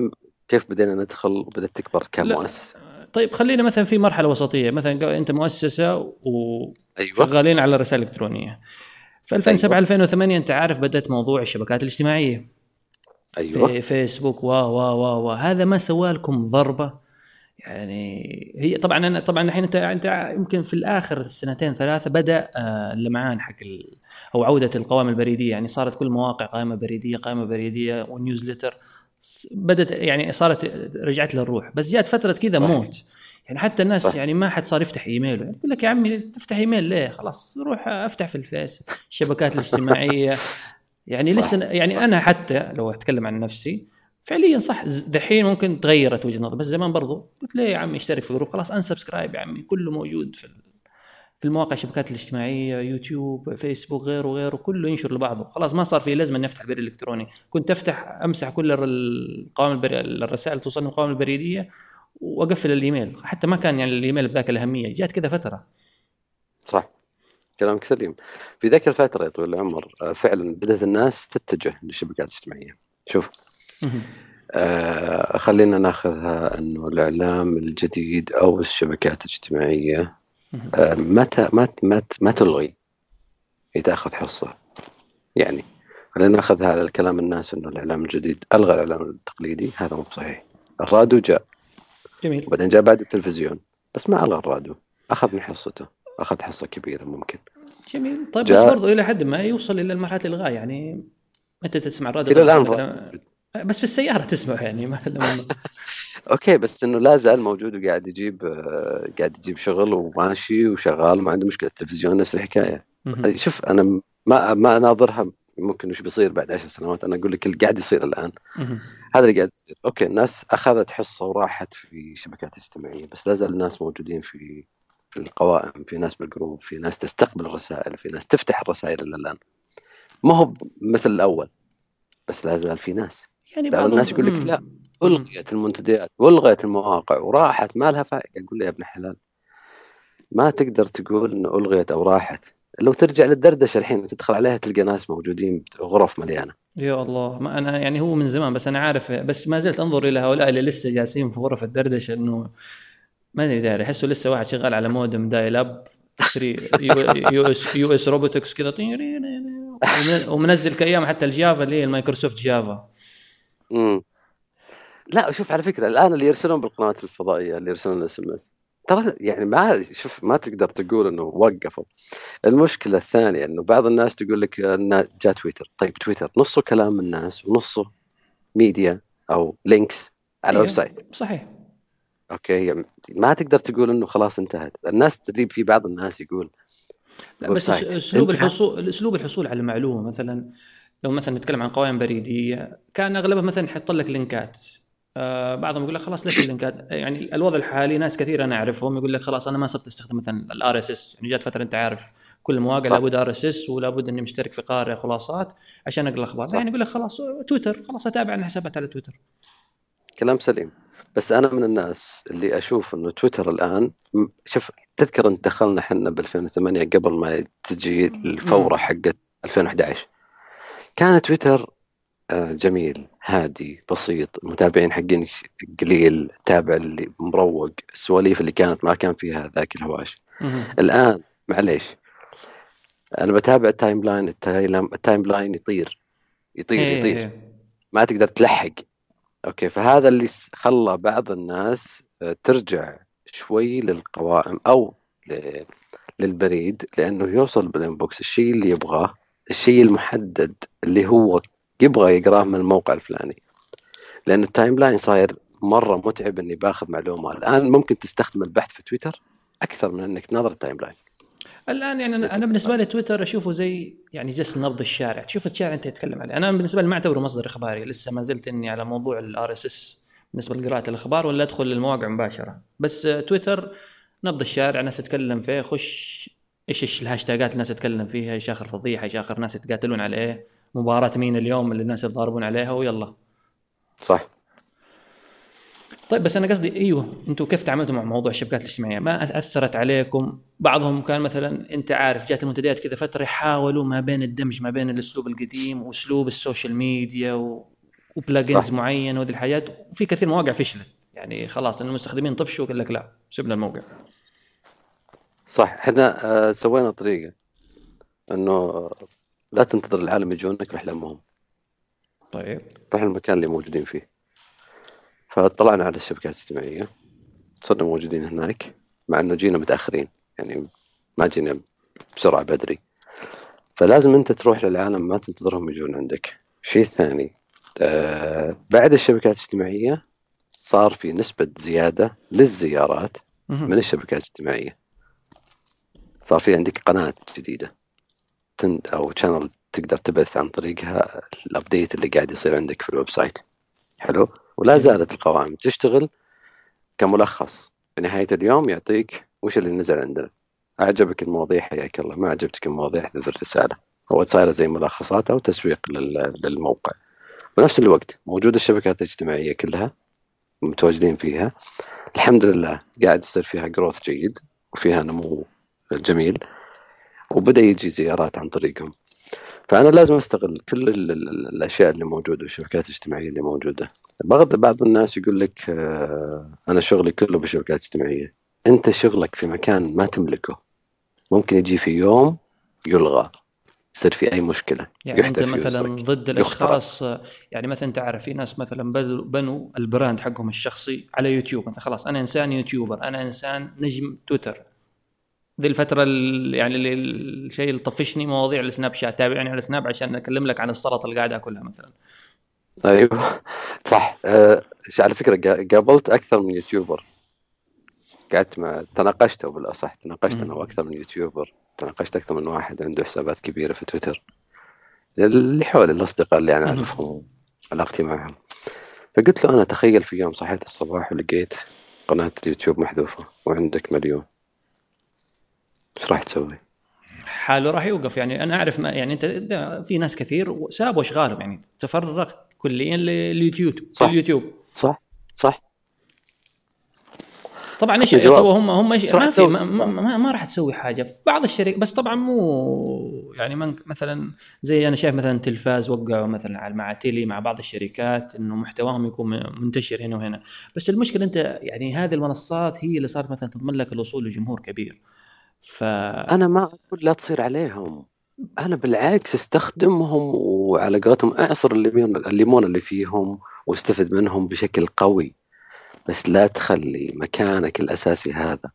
كيف بدينا ندخل وبدأت تكبر كمؤسسة؟ طيب خلينا مثلا في مرحلة وسطية. مثلا أنت مؤسسة أيوه. وشغالين على الرسائل الالكترونيه في 2007 2008 أنت عارف بدأت موضوع الشبكات الاجتماعية. أيوه. في فيسبوك و و و و هذا ما سوى لكم ضربة يعني هي طبعا أنا طبعا الحين انت أنت يمكن في الآخر سنتين ثلاثة بدأ آه، اللمعان حق ال- أو عودة القوائم البريدية. يعني صارت كل مواقع قائمة بريدية قائمة بريدية و newsletter. بدت يعني صارت رجعت للروح. بس جات فترة كذا. موت يعني حتى الناس صح. يعني ما حد صار يفتح ايميل يعني يقول لك يا عمي تفتح إيميل ليه؟ خلاص روح أفتح في الفيس الشبكات الاجتماعية. يعني صح، لسه يعني صح. أنا حتى لو أتكلم عن نفسي فعليا صح. دحين ممكن تغيرت وجهة نظري بس زمان برضو قلت ليه يا عمي اشترك في group خلاص unsubscribe يا عمي. كله موجود في في المواقع الشبكات الاجتماعية يوتيوب فيسبوك غيره غيره. كله ينشر لبعضه. خلاص ما صار في لازم اني افتح البريد الالكتروني كنت أفتح أمسح كل القوائم البري... الرسائل توصلني القوائم البريدية وأقفل الإيميل. حتى ما كان يعني الإيميل بذاك الأهمية. جات كذا فترة. صح. كلامك سليم. في ذاك الفترة يا طويل العمر آه، فعلا بدأت الناس تتجه للشبكات الاجتماعية. شوف. آه خلينا ناخذها إنه الإعلام الجديد أو الشبكات الاجتماعية مهم. آه متى ما ما ما تلغي هي تاخذ حصة؟ يعني خلينا ناخذها على الكلام الناس إنه الإعلام الجديد ألغى الإعلام التقليدي هذا مو صحيح. الراديو جاء. جميل. وبعدين جاء بعد التلفزيون بس ما ألغى الراديو. أخذ من حصته. أخذ حصة كبيرة ممكن. جميل. طيب بس برضو إلى حد ما يوصل إلى مرحله الإلغاء يعني متى تسمع الراديو؟ إلى الآن بس في السيارة تسمع يعني ما أوكي بس إنه لا زال موجود وقاعد يجيب قاعد يجيب شغل وماشي وشغال ما عنده مشكلة التلفزيون نفس الحكاية. شوف أنا ما ما أناظرها ممكن وش بيصير بعد عشر سنوات أنا أقول لك اللي قاعد يصير الآن. هذا اللي قاعد يصير. okay الناس أخذت حصة وراحت في شبكات اجتماعية بس لا زال الناس موجودين في في القوائم في ناس بال group في ناس تستقبل الرسائل في ناس تفتح الرسائل الآن. ما هو مثل الأول بس لا زال في ناس. يعني بعض الناس يقول لك. لا. ألغيت المنتديات والغيت المواقع وراحت ما لها فائدة. أقول له يا ابن الحلال ما تقدر تقول إنه ألغيت أو راحت. لو ترجع للدردشة الحين وتدخل عليها تلقى ناس موجودين غرف مليانة. يا الله ما أنا يعني هو من زمان بس أنا عارف بس ما زلت أنظر إلى هؤلاء اللي لسه جالسين في غرف الدردشة إنه ما أدري داري احسه لسه واحد شغال على modem dial up U- S US Robotics كذا ومنزل كأيام حتى الجافا اللي هي ال Microsoft Java. امم لا شوف على فكرة الآن اللي يرسلون بالقنوات الفضائية اللي يرسلون SMS ترى يعني ما شوف ما تقدر تقول إنه وقفوا. المشكلة الثانية إنه بعض الناس تقول لك انه جاء تويتر. طيب تويتر نصه كلام الناس ونصه ميديا أو links على إيه، website. صحيح. okay يعني ما تقدر تقول إنه خلاص انتهت. الناس تدريب في بعض الناس يقول لا بس. أسلوب الحصول أسلوب الحصول على المعلومه مثلا لو مثلا نتكلم عن قوائم بريدية كان أغلبها مثلا يحط لك لينكات. آه بعضهم يقول لك خلاص ليش اللينكات؟ يعني الوضع الحالي ناس كثير أنا أعرفهم يقول لك خلاص أنا ما صرت أستخدم مثلا ال RSS. يعني جات فترة أنت عارف كل المواقع. لابد RSS ولابد أني مشترك في قارئ خلاصات عشان أقرأ الأخبار. يعني يقول لك خلاص تويتر خلاص أتابع عن حسابات على تويتر. كلام سليم. بس أنا من الناس اللي أشوف إنه تويتر الآن شوف تذكر أن دخلنا إحنا ب 2008 قبل ما تجي الفورة حقت 2011 كان تويتر آه، جميل هادي بسيط. المتابعين حقين قليل تابع اللي مروق. السواليف اللي كانت ما كان فيها ذاك الهواش. الآن معليش. أنا بتابع ال timeline ال timeline يطير. يطير إيه، يطير. إيه. ما تقدر تلحق. okay فهذا اللي خلى بعض الناس آه، ترجع شوي للقوائم أو للبريد لأنه يوصل بال inbox. الشيء اللي يبغاه الشيء المحدد اللي هو يبغى يقراه من الموقع الفلاني. لأنه ال timeline صاير مرة متعب إني باخذ معلومه الآن ممكن تستخدم البحث في تويتر أكثر من إنك تنظر ال timeline. الآن يعني أنا بالنسبة لي تويتر أشوفه زي يعني جس نبض الشارع. تشوف الشارع أنت تتكلم عليه. أنا بالنسبة لي ما أعتبره مصدر إخباري. لسه ما زلت إني على موضوع ال RSS بالنسبة لقراءة الأخبار ولا أدخل للمواقع مباشرة. بس تويتر نبض الشارع ناس تتكلم فيه خش إيش إيش الهاشتاجات الناس تتكلم فيها؟ إيش آخر فضيحة؟ إيش آخر ناس يتقاتلون على إيه مباراة مين اليوم اللي الناس يتضاربون عليها؟ ويلا. صح. طيب بس أنا قصدي إيوه أنتم كيف تعاملتوا مع موضوع الشبكات الاجتماعية؟ ما أثرت عليكم؟ بعضهم كان مثلا أنت عارف جات المنتديات كذا فترة يحاولوا ما بين الدمج ما بين الأسلوب القديم وأسلوب ال social media و... و plugins. معين وهذه الحاجات. وفي كثير مواقع فشلت. يعني خلاص المستخدمين طفشوا قال لك لا سيبنا الموقع. صح إحنا آه، سوينا طريقة إنه آه، لا تنتظر العالم يجونك روح لمهم طيب. روح المكان اللي موجودين فيه. فطلعنا على الشبكات الاجتماعية صرنا موجودين هناك مع إنه جينا متأخرين يعني ما جينا بسرعة بدري. فلازم أنت تروح للعالم ما تنتظرهم يجون عندك. شيء ثاني آه بعد الشبكات الاجتماعية صار في نسبة زيادة للزيارات. من الشبكات الاجتماعية. صار في عندك قناة جديدة تن أو channel تقدر تبث عن طريقها ال update اللي قاعد يصير عندك في ال website. حلو؟ ولا زالت القوائم تشتغل كملخص. في نهاية اليوم يعطيك وش اللي نزل عندنا. أعجبك المواضيع حياك الله. ما عجبتك المواضيع احذف الرسالة. هو صايرة زي ملخصات أو تسويق لل- للموقع. بنفس الوقت موجودة الشبكات الاجتماعية كلها متواجدين فيها. الحمد لله قاعد يصير فيها growth جيد وفيها نمو جميل. وبدأ يجي زيارات عن طريقهم. فأنا لازم أستغل كل ال- ال- الأشياء اللي موجودة والشبكات الاجتماعية اللي موجودة. بعض بعض الناس يقول لك آه، أنا شغلي كله بالشبكات الاجتماعية. أنت شغلك في مكان ما تملكه. ممكن يجي في يوم يلغى. يصير في أي مشكلة. يعني أنت مثلا ال user ك، ضد الأشخاص يعني مثلا تعرف في ناس مثلا بنوا ال brand حقهم الشخصي على يوتيوب. مثلا خلاص أنا إنسان YouTuber أنا إنسان نجم تويتر. ذي الفترة ال- يعني اللي الشيء اللي طفشني مواضيع السناب شات. تابعني على السناب عشان أكلم لك عن السلطة اللي قاعد اكلها مثلا. أيوه. صح. آه، على فكرة قا- قابلت أكثر من YouTuber. قعدت مع تناقشت أو بالأصح تناقشت أنا. وأكثر من YouTuber. تناقشت أكثر من واحد عنده حسابات كبيرة في تويتر. اللي حول الأصدقاء اللي أنا أعرفهم علاقتي معهم. فقلت له أنا تخيل في يوم صحيت الصباح ولقيت قناة اليوتيوب محذوفة وعندك مليون. إيش راح تسوي؟ حاله راح يوقف. يعني أنا أعرف ما يعني أنت في ناس كثير سابوا أشغالهم. يعني تفرغ كليا لليوتيوب صح. اليوتيوب صح. صح. طبعا إيش. طبعا هم هم إيش ما, في؟ ما, ما, ما, ما راح تسوي حاجة. في بعض الشركات بس طبعا مو يعني من مثلا زي أنا شايف مثلا تلفاز وقعوا مثلا على مع تيلي مع بعض الشركات إنه محتواهم يكون منتشر هنا وهنا. بس المشكلة انت يعني هذه المنصات هي اللي صارت مثلا تضمن لك الوصول لجمهور كبير. ف أنا ما أقول لا تصير عليهم. أنا بالعكس أستخدمهم وعلى قولتهم أعصر الليمون الليمون اللي فيهم وأستفد منهم بشكل قوي. بس لا تخلي مكانك الأساسي هذا.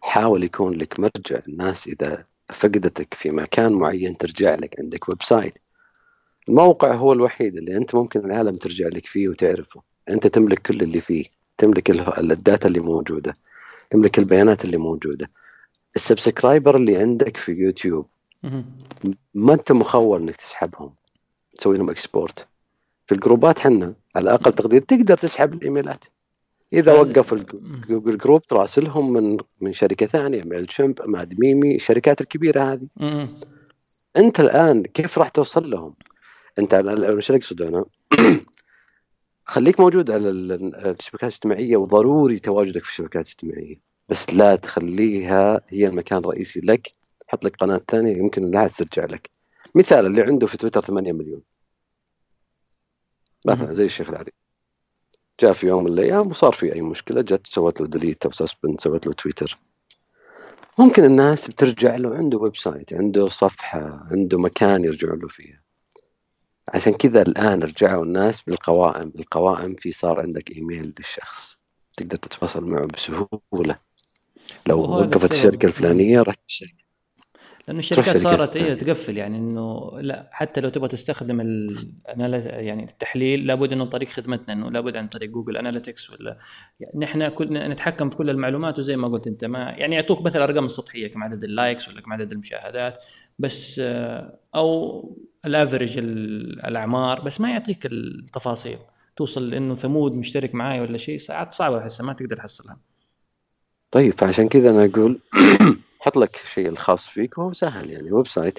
حاول يكون لك مرجع الناس إذا فقدتك في مكان معين ترجع لك عندك website. الموقع هو الوحيد اللي أنت ممكن العالم ترجع لك فيه وتعرفه. أنت تملك كل اللي فيه. تملك ال- data ال اللي موجودة. تملك البيانات اللي موجودة. subscriber ال اللي عندك في يوتيوب. ما أنت مخول إنك تسحبهم تسوي لهم export في groups ال حنا على أقل تقدير تقدر تسحب الإيميلات إذا. وقف جوجل group تراسلهم من من شركة ثانية Mailchimp Mad Mimi الشركات الكبيرة هذه. أنت الآن كيف راح توصل لهم؟ أنت على- إيش أقصد أنا؟ خليك موجود على ال- الشبكات الاجتماعية وضروري تواجدك في الشبكات الاجتماعية بس لا تخليها هي المكان الرئيسي لك. حط لك قناة ثانية يمكن إنها ترجع لك. مثال اللي عنده في تويتر 8 مليون. مثلا. زي الشيخ العري جاء في يوم من الأيام وصار في أي مشكلة جت سوت له delete أو suspend سوت له تويتر. ممكن الناس بترجع له عنده website عنده صفحة عنده مكان يرجعون له فيها. عشان كذا الآن رجعوا الناس بالقوائم. القوائم في صار عندك إيميل للشخص. تقدر تتواصل معه بسهولة. لو وقفت. الشركة الفلانية رحت الشركة لأنه الشركات شركات صارت ثانية. تقفل يعني إنه لا حتى لو تبغى تستخدم يعني التحليل لابد إنه طريق خدمتنا إنه لابد عن طريق Google Analytics ولا يعني نحن كل نتحكم في كل المعلومات وزي ما قلت أنت ما يعني يعطوك مثلا الارقام السطحية كم عدد likes ال ولا كم عدد المشاهدات بس آه، أو average ال ال- الأعمار بس ما يعطيك التفاصيل توصل لأنه ثمود مشترك معاي ولا شيء ساعات صعبة احسها ما تقدر تحصلها طيب فعشان كذا أنا أقول حط لك الشيء الخاص فيك وهو سهل يعني website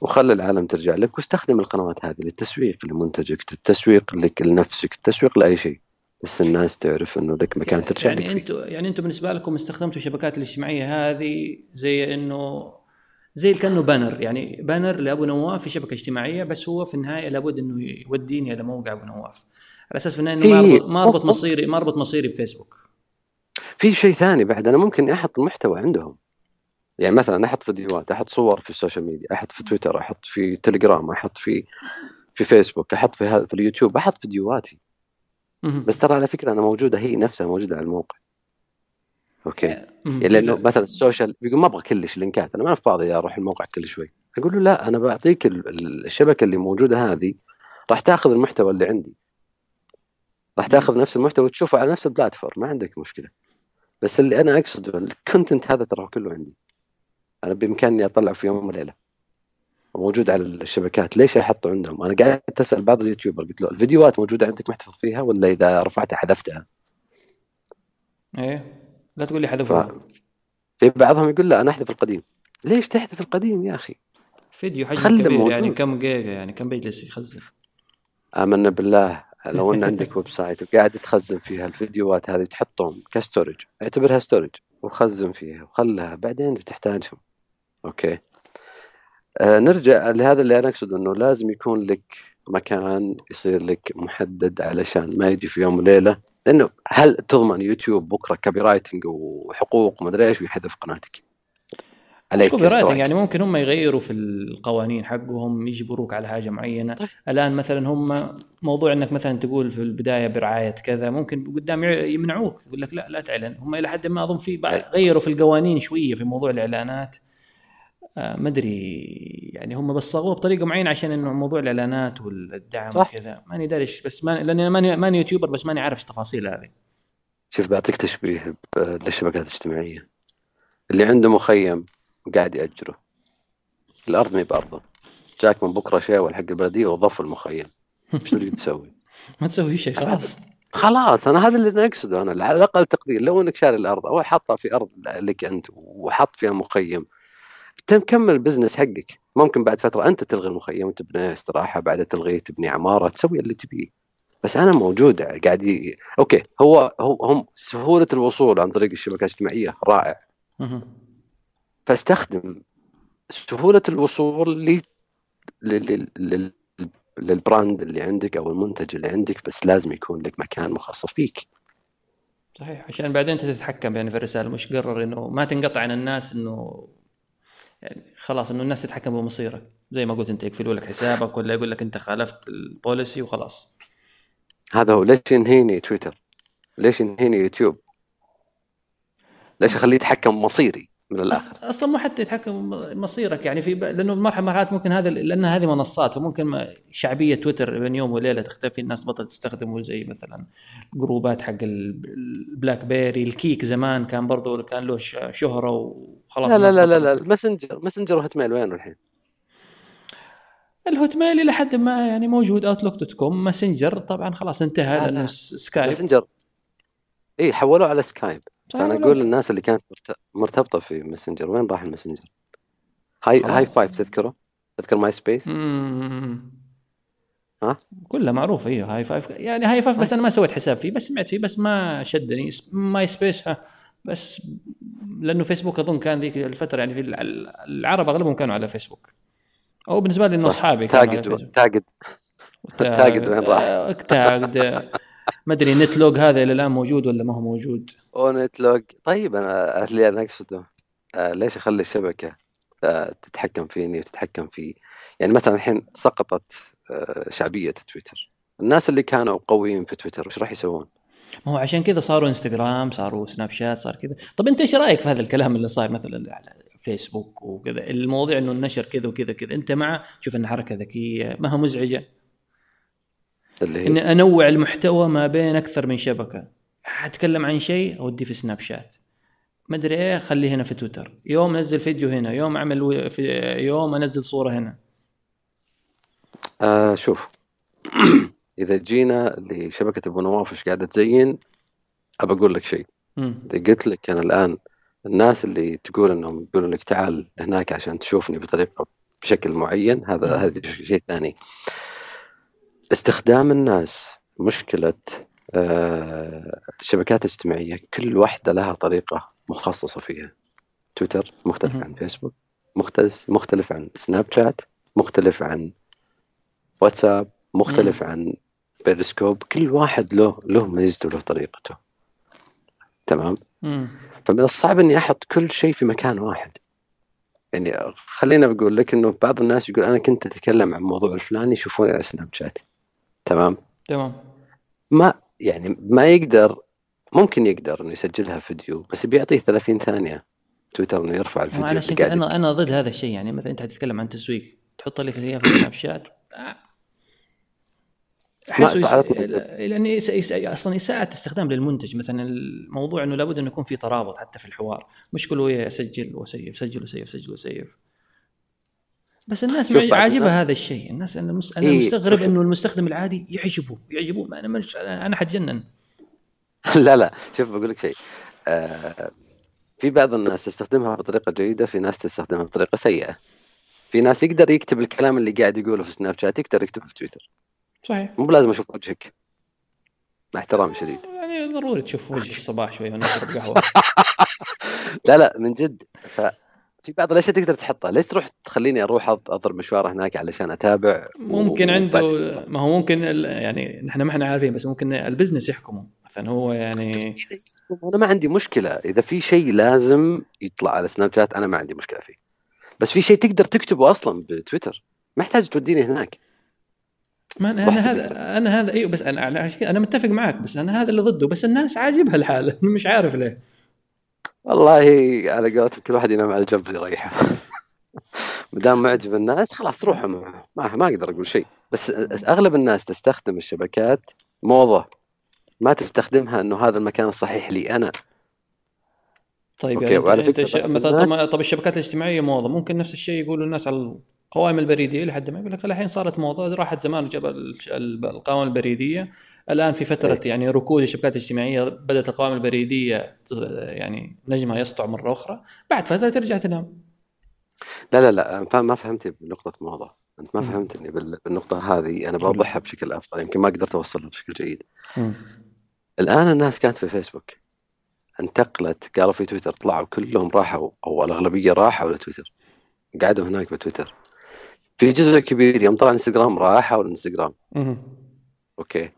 وخلي العالم ترجع لك واستخدم القنوات هذه للتسويق لمنتجك التسويق لك لنفسك التسويق لأي شيء. بس الناس تعرف إنه لك مكان ترجع يعني لك فيه يعني أنتم بالنسبة لكم استخدمتوا الشبكات الاجتماعية هذه زي إنه زي كأنه banner يعني banner لأبو نواف في شبكة اجتماعية بس هو في النهاية لابد إنه يوديني إلى موقع أبو نواف. على أساس في النهاية إنه ما اربط مصيري ما أربط مصيري بفيسبوك. في شيء ثاني بعد أنا ممكن أحط المحتوى عندهم. يعني مثلا أحط فيديوهات أحط صور في social media ال أحط في تويتر أحط في تليجرام أحط في في فيسبوك أحط في هذا في اليوتيوب أحط فيديوهاتي. بس ترى على فكرة أنا موجودة هي نفسها موجودة على الموقع. okay. يعني لأنه مثلا social ال بيقول ما أبغى كلش link ات أنا ما أنا فاضي أروح الموقع كل شوي. أقول له لا أنا بعطيك ال- ال- الشبكة اللي موجودة هذه راح تأخذ المحتوى اللي عندي. راح تأخذ نفس المحتوى وتشوفه على نفس platform ال ما عندك مشكلة. بس اللي أنا اقصده content ال هذا ترى كله عندي. أنا بإمكاني اطلع في يوم وليلة. موجود على الشبكات. ليش أحطه عندهم؟ أنا قاعد أسأل بعض YouTuber ال قلت له الفيديوهات موجودة عندك محتفظ فيها ولا إذا رفعتها حذفتها؟ إيه. لا تقول لي ف... حذفوها في بعضهم يقول لا أنا أحذف القديم. ليش تحذف القديم يا أخي؟ فيديو حجم كبير موجود. يعني كم جيجا يعني كم بيجلس يخزن. آمنا بالله. لو إن عندك website وقاعد تخزن فيها الفيديوهات هذه تحطهم ك storage اعتبرها storage وخزن فيها وخلها بعدين بتحتاجهم. okay. آه نرجع لهذا اللي أنا اقصد إنه لازم يكون لك مكان يصير لك محدد علشان ما يجي في يوم وليلة. لأنه هل تضمن يوتيوب بكرة copyrighting وحقوق ومدري إيش ويحذف قناتك؟ عليك copy. يعني ممكن هم يغيروا في القوانين حقهم يجبروك على حاجة معينة طيب. الآن مثلا هم موضوع إنك مثلا تقول في البداية برعاية كذا ممكن قدام يمنعوك يقول لك لا لا تعلن هم إلى حد ما أظن في بعض. غيروا في القوانين شوية في موضوع الإعلانات آه ما أدري يعني هم بس صاغوه بطريقة معينة عشان إنه موضوع الإعلانات والدعم صح. وكذا ماني داري بس ماني لأني ماني ماني YouTuber بس ماني عارف التفاصيل هذه شوف بعطيك تشبيه للشبكات الاجتماعية اللي عنده مخيم وقاعد يأجره. الأرض مي بأرضه. جاك من بكرة شيول حق البلدية وضف المخيم. إيش تريد تسوي؟ ما تسوي شيء خلاص. خلاص أنا هذا اللي أنا اقصده أنا. على الأقل تقدير. لو إنك شاري الأرض أو حاطها في أرض لك أنت وحط فيها مخيم تكمل business ال حقك. ممكن بعد فترة أنت تلغي المخيم وتبني استراحة بعد تلغيه تبني عمارة تسوي اللي تبيه. بس أنا موجود قاعد ي... okay هو هو هم سهولة الوصول عن طريق الشبكات الاجتماعية رائع. فاستخدم سهولة الوصول. لل... لل... لل brand اللي عندك أو المنتج اللي عندك بس لازم يكون لك مكان مخصص فيك. صحيح عشان بعدين انت تتحكم يعني في الرساله مش قرر إنه ما تنقطع عن الناس إنه يعني خلاص إنه الناس تتحكم بمصيرك زي ما قلت أنت يقفلوا لك حسابك ولا يقول لك أنت خالفت policy ال وخلاص. هذا هو ليش ينهيني تويتر؟ ليش ينهيني يوتيوب؟ ليش أخليه يتحكم مصيري من الآخر أصلا مو حتى يتحكم مصيرك يعني في لأنه مرحلة مرات ممكن هذا لأن هذه منصات فممكن شعبية تويتر بين يوم وليلة تختفي الناس بطلت تستخدمه زي مثلا group ات حق ال- البلاك بيري الكيك زمان كان برضو كان له شهرة وخلاص لا لا لا لا. Messenger ال Messenger و Hotmail وينه الحين؟ Hotmail ال إلى حد ما يعني موجود Outlook dot com Messenger طبعا خلاص انتهى لا، لأنه سكايب Messenger اي حولوه على سكايب فانا ولا أقول. للناس اللي كانت مرت- مرتبطة في Messenger وين راح Messenger ال؟ هاي. هاي فايف تذكره؟ تذكر MySpace؟ ها؟ كلها معروف أيوه هاي فايف يعني هاي فايف بس أنا ما سويت حساب فيه بس سمعت فيه بس ما شدني MySpace ها بس لأنه فيسبوك أظن كان ذيك الفترة يعني في الع- العرب أغلبهم كانوا على فيسبوك أو بالنسبة لي إنه صح. أصحابي تاجد تاجد تاجد وين راح؟ تاجد ما أدري نت لوق هذا إلى الآن موجود ولا ما هو موجود؟ أو نت لوق طيب أنا اللي أنا أقصده آه ليش أخلي الشبكة آه تتحكم فيني وتتحكم في يعني مثلا الحين سقطت آه شعبية تويتر. الناس اللي كانوا قويين في تويتر وش راح يسوون؟ ما هو عشان كذا صاروا إنستغرام صاروا سناب شات صار كذا. طب أنت إيش رأيك في هذا الكلام اللي صار مثلا على فيسبوك وكذا؟ المواضيع إنه النشر كذا وكذا كذا أنت مع؟ شوف انها حركة ذكية ما هي مزعجة؟ اللي هي إني أنوع المحتوى ما بين أكثر من شبكة. حتكلم عن شيء اوديه في سناب شات. ما أدري إيه خليه هنا في تويتر. يوم أنزل فيديو هنا يوم أعمل في يوم أنزل صورة هنا. آه شوف. إذا جينا لشبكة أبو نواف وش قاعدة تزين؟ أبى أقول لك شيء. قلت لك أنا الآن الناس اللي تقول إنهم يقولون لك تعال هناك عشان تشوفني بطريقة بشكل معين هذا مم. هذا شيء ثاني. استخدام الناس مشكلة آه، الشبكات الاجتماعيه كل واحدة لها طريقة مخصصة فيها. تويتر مختلف. عن فيسبوك مختلف مختلف عن سناب شات مختلف عن واتساب مختلف عن بيرسكوب كل واحد له له ميزته وله طريقته. تمام. فمن الصعب إني أحط كل شيء في مكان واحد. يعني خلينا بقول لك إنه بعض الناس يقول أنا كنت أتكلم عن موضوع الفلاني يشوفوني على سناب شات. تمام؟ تمام. ما يعني ما يقدر ممكن يقدر إنه يسجلها فيديو بس بيعطيه 30 ثانية. تويتر إنه يرفع الفيديو أنا اللي أنا أنا ضد هذا الشيء يعني. مثلا أنت حتتكلم عن تسويق تحط لي في سناب شات. احسه يس... تعرضني- لأن يس... يس... أصلا إساءة استخدام للمنتج. مثلا الموضوع إنه لابد إنه يكون في ترابط حتى في الحوار. مش كل ويا أسجل وأ save سجل و save سجل و save بس الناس عاجبها هذا الشيء. الناس أنا, مس... أنا إيه، مستغرب إنه المستخدم العادي يعجبه يعجبه أنا مش أنا حتجنن. لا لا. شوف بقول لك شيء. آه في بعض الناس تستخدمها بطريقة جيدة في ناس تستخدمها بطريقة سيئة. في ناس يقدر يكتب الكلام اللي قاعد يقوله في سناب شات يقدر يكتبه في تويتر صحيح. مو بلازم أشوف وجهك. مع احترامي شديد. يعني ضروري تشوف وجه الصباح شوي ونشرب قهوة. لا لا. من جد. ففي بعض الأشياء تقدر تحطها. ليش تروح تخليني أروح أضرب مشوار هناك علشان أتابع ممكن و- عنده ما هو ممكن ال- يعني نحن ما إحنا عارفين بس ممكن ال business يحكمه. مثلا هو يعني أنا ما عندي مشكلة. إذا في شيء لازم يطلع على سناب شات أنا ما عندي مشكلة فيه. بس في شيء تقدر تكتبه أصلا بتويتر. ما يحتاج توديني هناك. ما أنا الفكرة. هذا أنا هذا إيوه بس أنا أنا أنا متفق معك بس أنا هذا اللي ضده بس الناس عاجبها الحال مش عارف ليه. والله على قولتهم كل واحد ينام على جنب يريحه. ما دام معجب الناس خلاص تروحوا معه ما, ما أقدر أقول شيء. بس أغلب الناس تستخدم الشبكات موضة. ما تستخدمها إنه هذا المكان الصحيح لي أنا. طيب أوكي، يعني وعلى أنت, انت فكرة ش... مثلا الناس- طب, الشبكات الاجتماعية موضة. ممكن نفس الشيء يقولوا الناس على القوائم البريدية لحد ما يقول لك الحين صارت موضة راحت زمان ال- القوائم البريدية. الآن في فترة إيه. يعني ركود الشبكات الاجتماعية بدأت القوائم البريدية يعني نجمها يسطع مرة أخرى. بعد فترة ترجع تنام. لا لا لا ما فهمتني بنقطة موضة أنت ما. فهمتني بال- بالنقطة هذه. أنا بوضحها بشكل أفضل. يمكن ما قدرت أوصلها بشكل جيد. الآن الناس كانت في فيسبوك. انتقلت قالوا في تويتر طلعوا كلهم راحوا أو الأغلبية راحوا لتويتر. قعدوا هناك بتويتر. في جزء كبير يوم طلع إنستغرام راحوا الانستغرام. أوكي.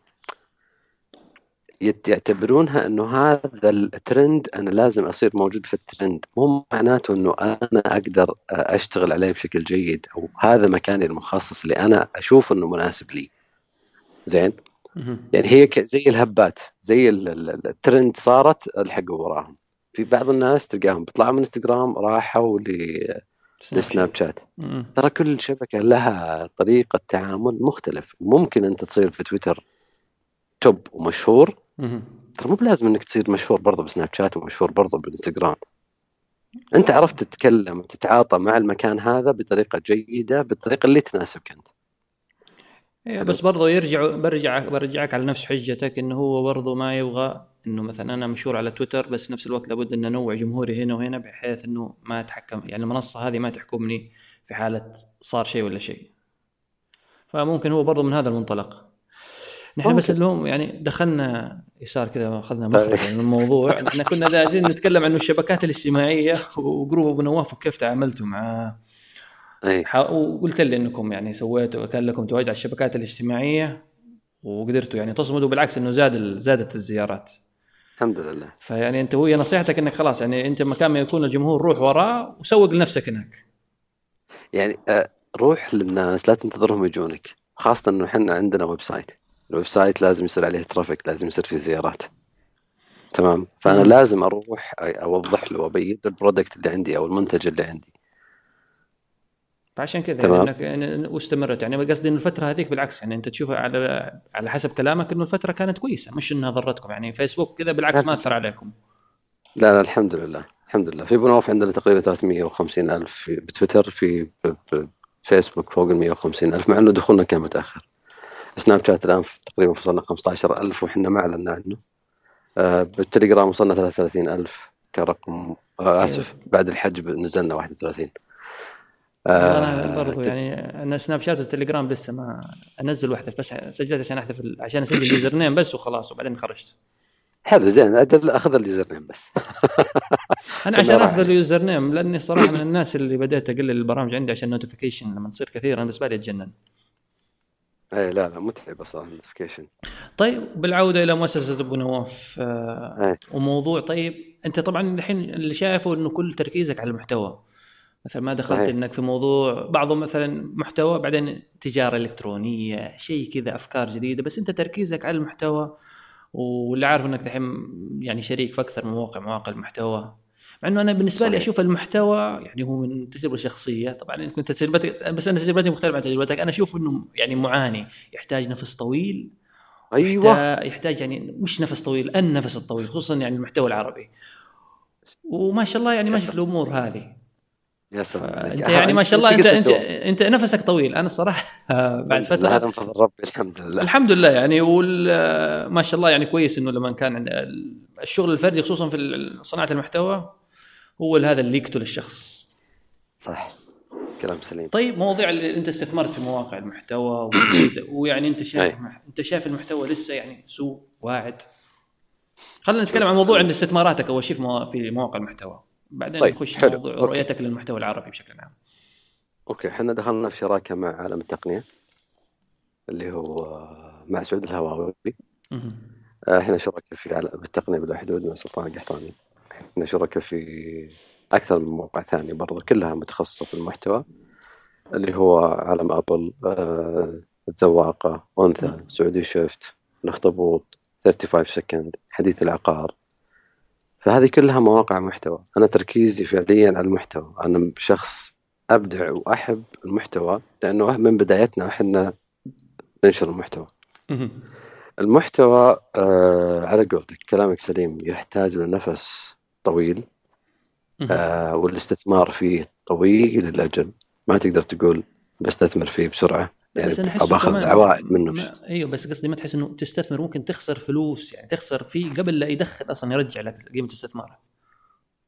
يعتبرونها إنه هذا الترند أنا لازم أصير موجود في الترند مو معناته إنه أنا أقدر أشتغل عليه بشكل جيد أو هذا مكاني المخصص اللي أنا أشوف إنه مناسب لي زين. يعني هي زي الهبات زي ال- ال- ال- الترند صارت الحقوا وراهم في بعض الناس تلقاهم بيطلعوا من انستغرام راحوا ل- لسناب شات. ترى كل شبكة لها طريقة تعامل مختلف ممكن أنت تصير في تويتر توب ومشهور. ترى مو بلازم إنك تصير مشهور برضه بسناب شات ومشهور برضه بالانستغرام أنت عرفت تتكلم وتتعاطى مع المكان هذا بطريقة جيدة بالطريقة اللي تناسبك أنت. إيه بس برضه يرجع برجع برجعك على نفس حجتك إنه هو برضه ما يبغى إنه مثلا أنا مشهور على تويتر بس في نفس الوقت لابد ان أنوع جمهوري هنا وهنا بحيث إنه ما أتحكم يعني المنصة هذه ما تحكمني في حالة صار شيء ولا شيء. فممكن هو برضه من هذا المنطلق. نحن بس. اليوم يعني دخلنا يسار كذا أخذنا مخرج من الموضوع. نحن كنا لازم نتكلم عن الشبكات الاجتماعية وجروب أبو نواف وكيف تعاملتوا معاه وقلت لي إنكم يعني سويتوا كان لكم تواجد على الشبكات الاجتماعية وقدرتوا يعني تصمدوا بالعكس إنه زاد ال- زادت الزيارات. الحمد لله. فيعني أنت وهي نصيحتك إنك خلاص يعني أنت مكان ما يكون الجمهور روح وراه وسوق لنفسك هناك. يعني آه، روح للناس لا تنتظرهم يجونك خاصة إنه إحنا عندنا website ال website لازم يصير عليه traffic لازم يصير فيه زيارات. تمام؟ فأنا. لازم أروح أوضح له وأبين ال product اللي عندي أو المنتج اللي عندي. فعشان كذا تمام. يعني انك يعني واستمرت. يعني قصدي انه الفترة هذيك بالعكس يعني أنت تشوف على على حسب كلامك إنه الفترة كانت كويسة مش إنها ضرتكم. يعني فيسبوك كذا بالعكس ما أثر عليكم. لا لا الحمد لله الحمد لله. في بنوف عندنا تقريبا 350 ألف في بتويتر في فيسبوك فوق ال 150 ألف مع أنه دخولنا كان متأخر. سناب شات الآن في- تقريبا وصلنا 15 ألف وإحنا ما أعلنا عنه. آه، بالتليجرام وصلنا 33 ألف كرقم. آه، آسف بعد الحجب نزلنا 31 أنا آه، برضو يعني أنا سناب شات والتليجرام لسه ما أنزل واحدة بس سجلت عشان احتفل عشان أسجل ال username بس وخلاص وبعدين خرجت. حلو زين. أخذ ال username بس. أنا عشان اخذ ال username لأني صراحة من الناس اللي بديت أقلل البرامج عندي عشان notification لما تصير كثير أنا بالنسبة لي أتجنن. اي لا لا متعب صراحة ال notification طيب بالعودة إلى مؤسسة ابو نواف آه إيه. وموضوع طيب أنت طبعا الحين اللي شايفه إنه كل تركيزك على المحتوى مثلا ما دخلت صحيح. إنك في موضوع بعضهم مثلا محتوى بعدين تجارة إلكترونية شيء كذا أفكار جديدة بس أنت تركيزك على المحتوى واللي عارف إنك دحين يعني شريك في أكثر من موقع مواقع المحتوى مع إنه أنا بالنسبة لي صحيح. أشوف المحتوى يعني هو من تجربة شخصية. طبعا انت كنت تجربتك بس أنا تجربتي مختلفة عن تجربتك. أنا أشوف إنه يعني معاني. يحتاج نفس طويل. أيوه. يحتاج- يحتاج يعني مش نفس طويل النفس الطويل خصوصا يعني المحتوى العربي. وما شاء الله يعني ماشي في الأمور هذه. يا سلام. انت يعني ما شاء الله أنت انت. انت نفسك طويل. أنا الصراحة بعد لا هذا فتره من فضل ربي الحمد لله. الحمد لله يعني. ما شاء الله يعني كويس إنه لما كان الشغل الفردي خصوصا في صناعة المحتوى هو هذا اللي يقتل الشخص. صح. كلام سليم. طيب مواضيع اللي انت استثمرت في مواقع المحتوى ويعني انت شايف أي. انت شايف المحتوى لسه يعني سوق واعد. خلينا نتكلم عن موضوع عن استثماراتك أول شيء في موا- في مواقع المحتوى. بعدين طيب، نخش حلو. موضوع أوكي. رؤيتك للمحتوى العربي بشكل عام. أوكي إحنا دخلنا في شراكة مع عالم التقنية اللي هو مع سعود الهواوي. آه، إحنا شركاء في عالم التقنية بلا حدود مع سلطان القحطاني. إحنا شركاء في أكثر من موقع ثاني برضو كلها متخصصة في المحتوى اللي هو عالم أبل آه، الذواقه أنثى سعودي شيفت الاخطبوط 35 second حديث العقار. فهذه كلها مواقع محتوى. أنا تركيزي فعليا على المحتوى. أنا شخص أبدع وأحب المحتوى لأنه من بدايتنا إحنا ننشر المحتوى. المحتوى آه على قولتك كلامك سليم يحتاج له نفس طويل آه والاستثمار فيه طويل الاجل ما تقدر تقول بستثمر فيه بسرعة يعني بس أنا باخذ عوائد منه ما أيوه بس قصدي ما تحس إنه تستثمر ممكن تخسر فلوس يعني تخسر فيه قبل لا يدخل أصلا يرجع لك قيمة استثمارك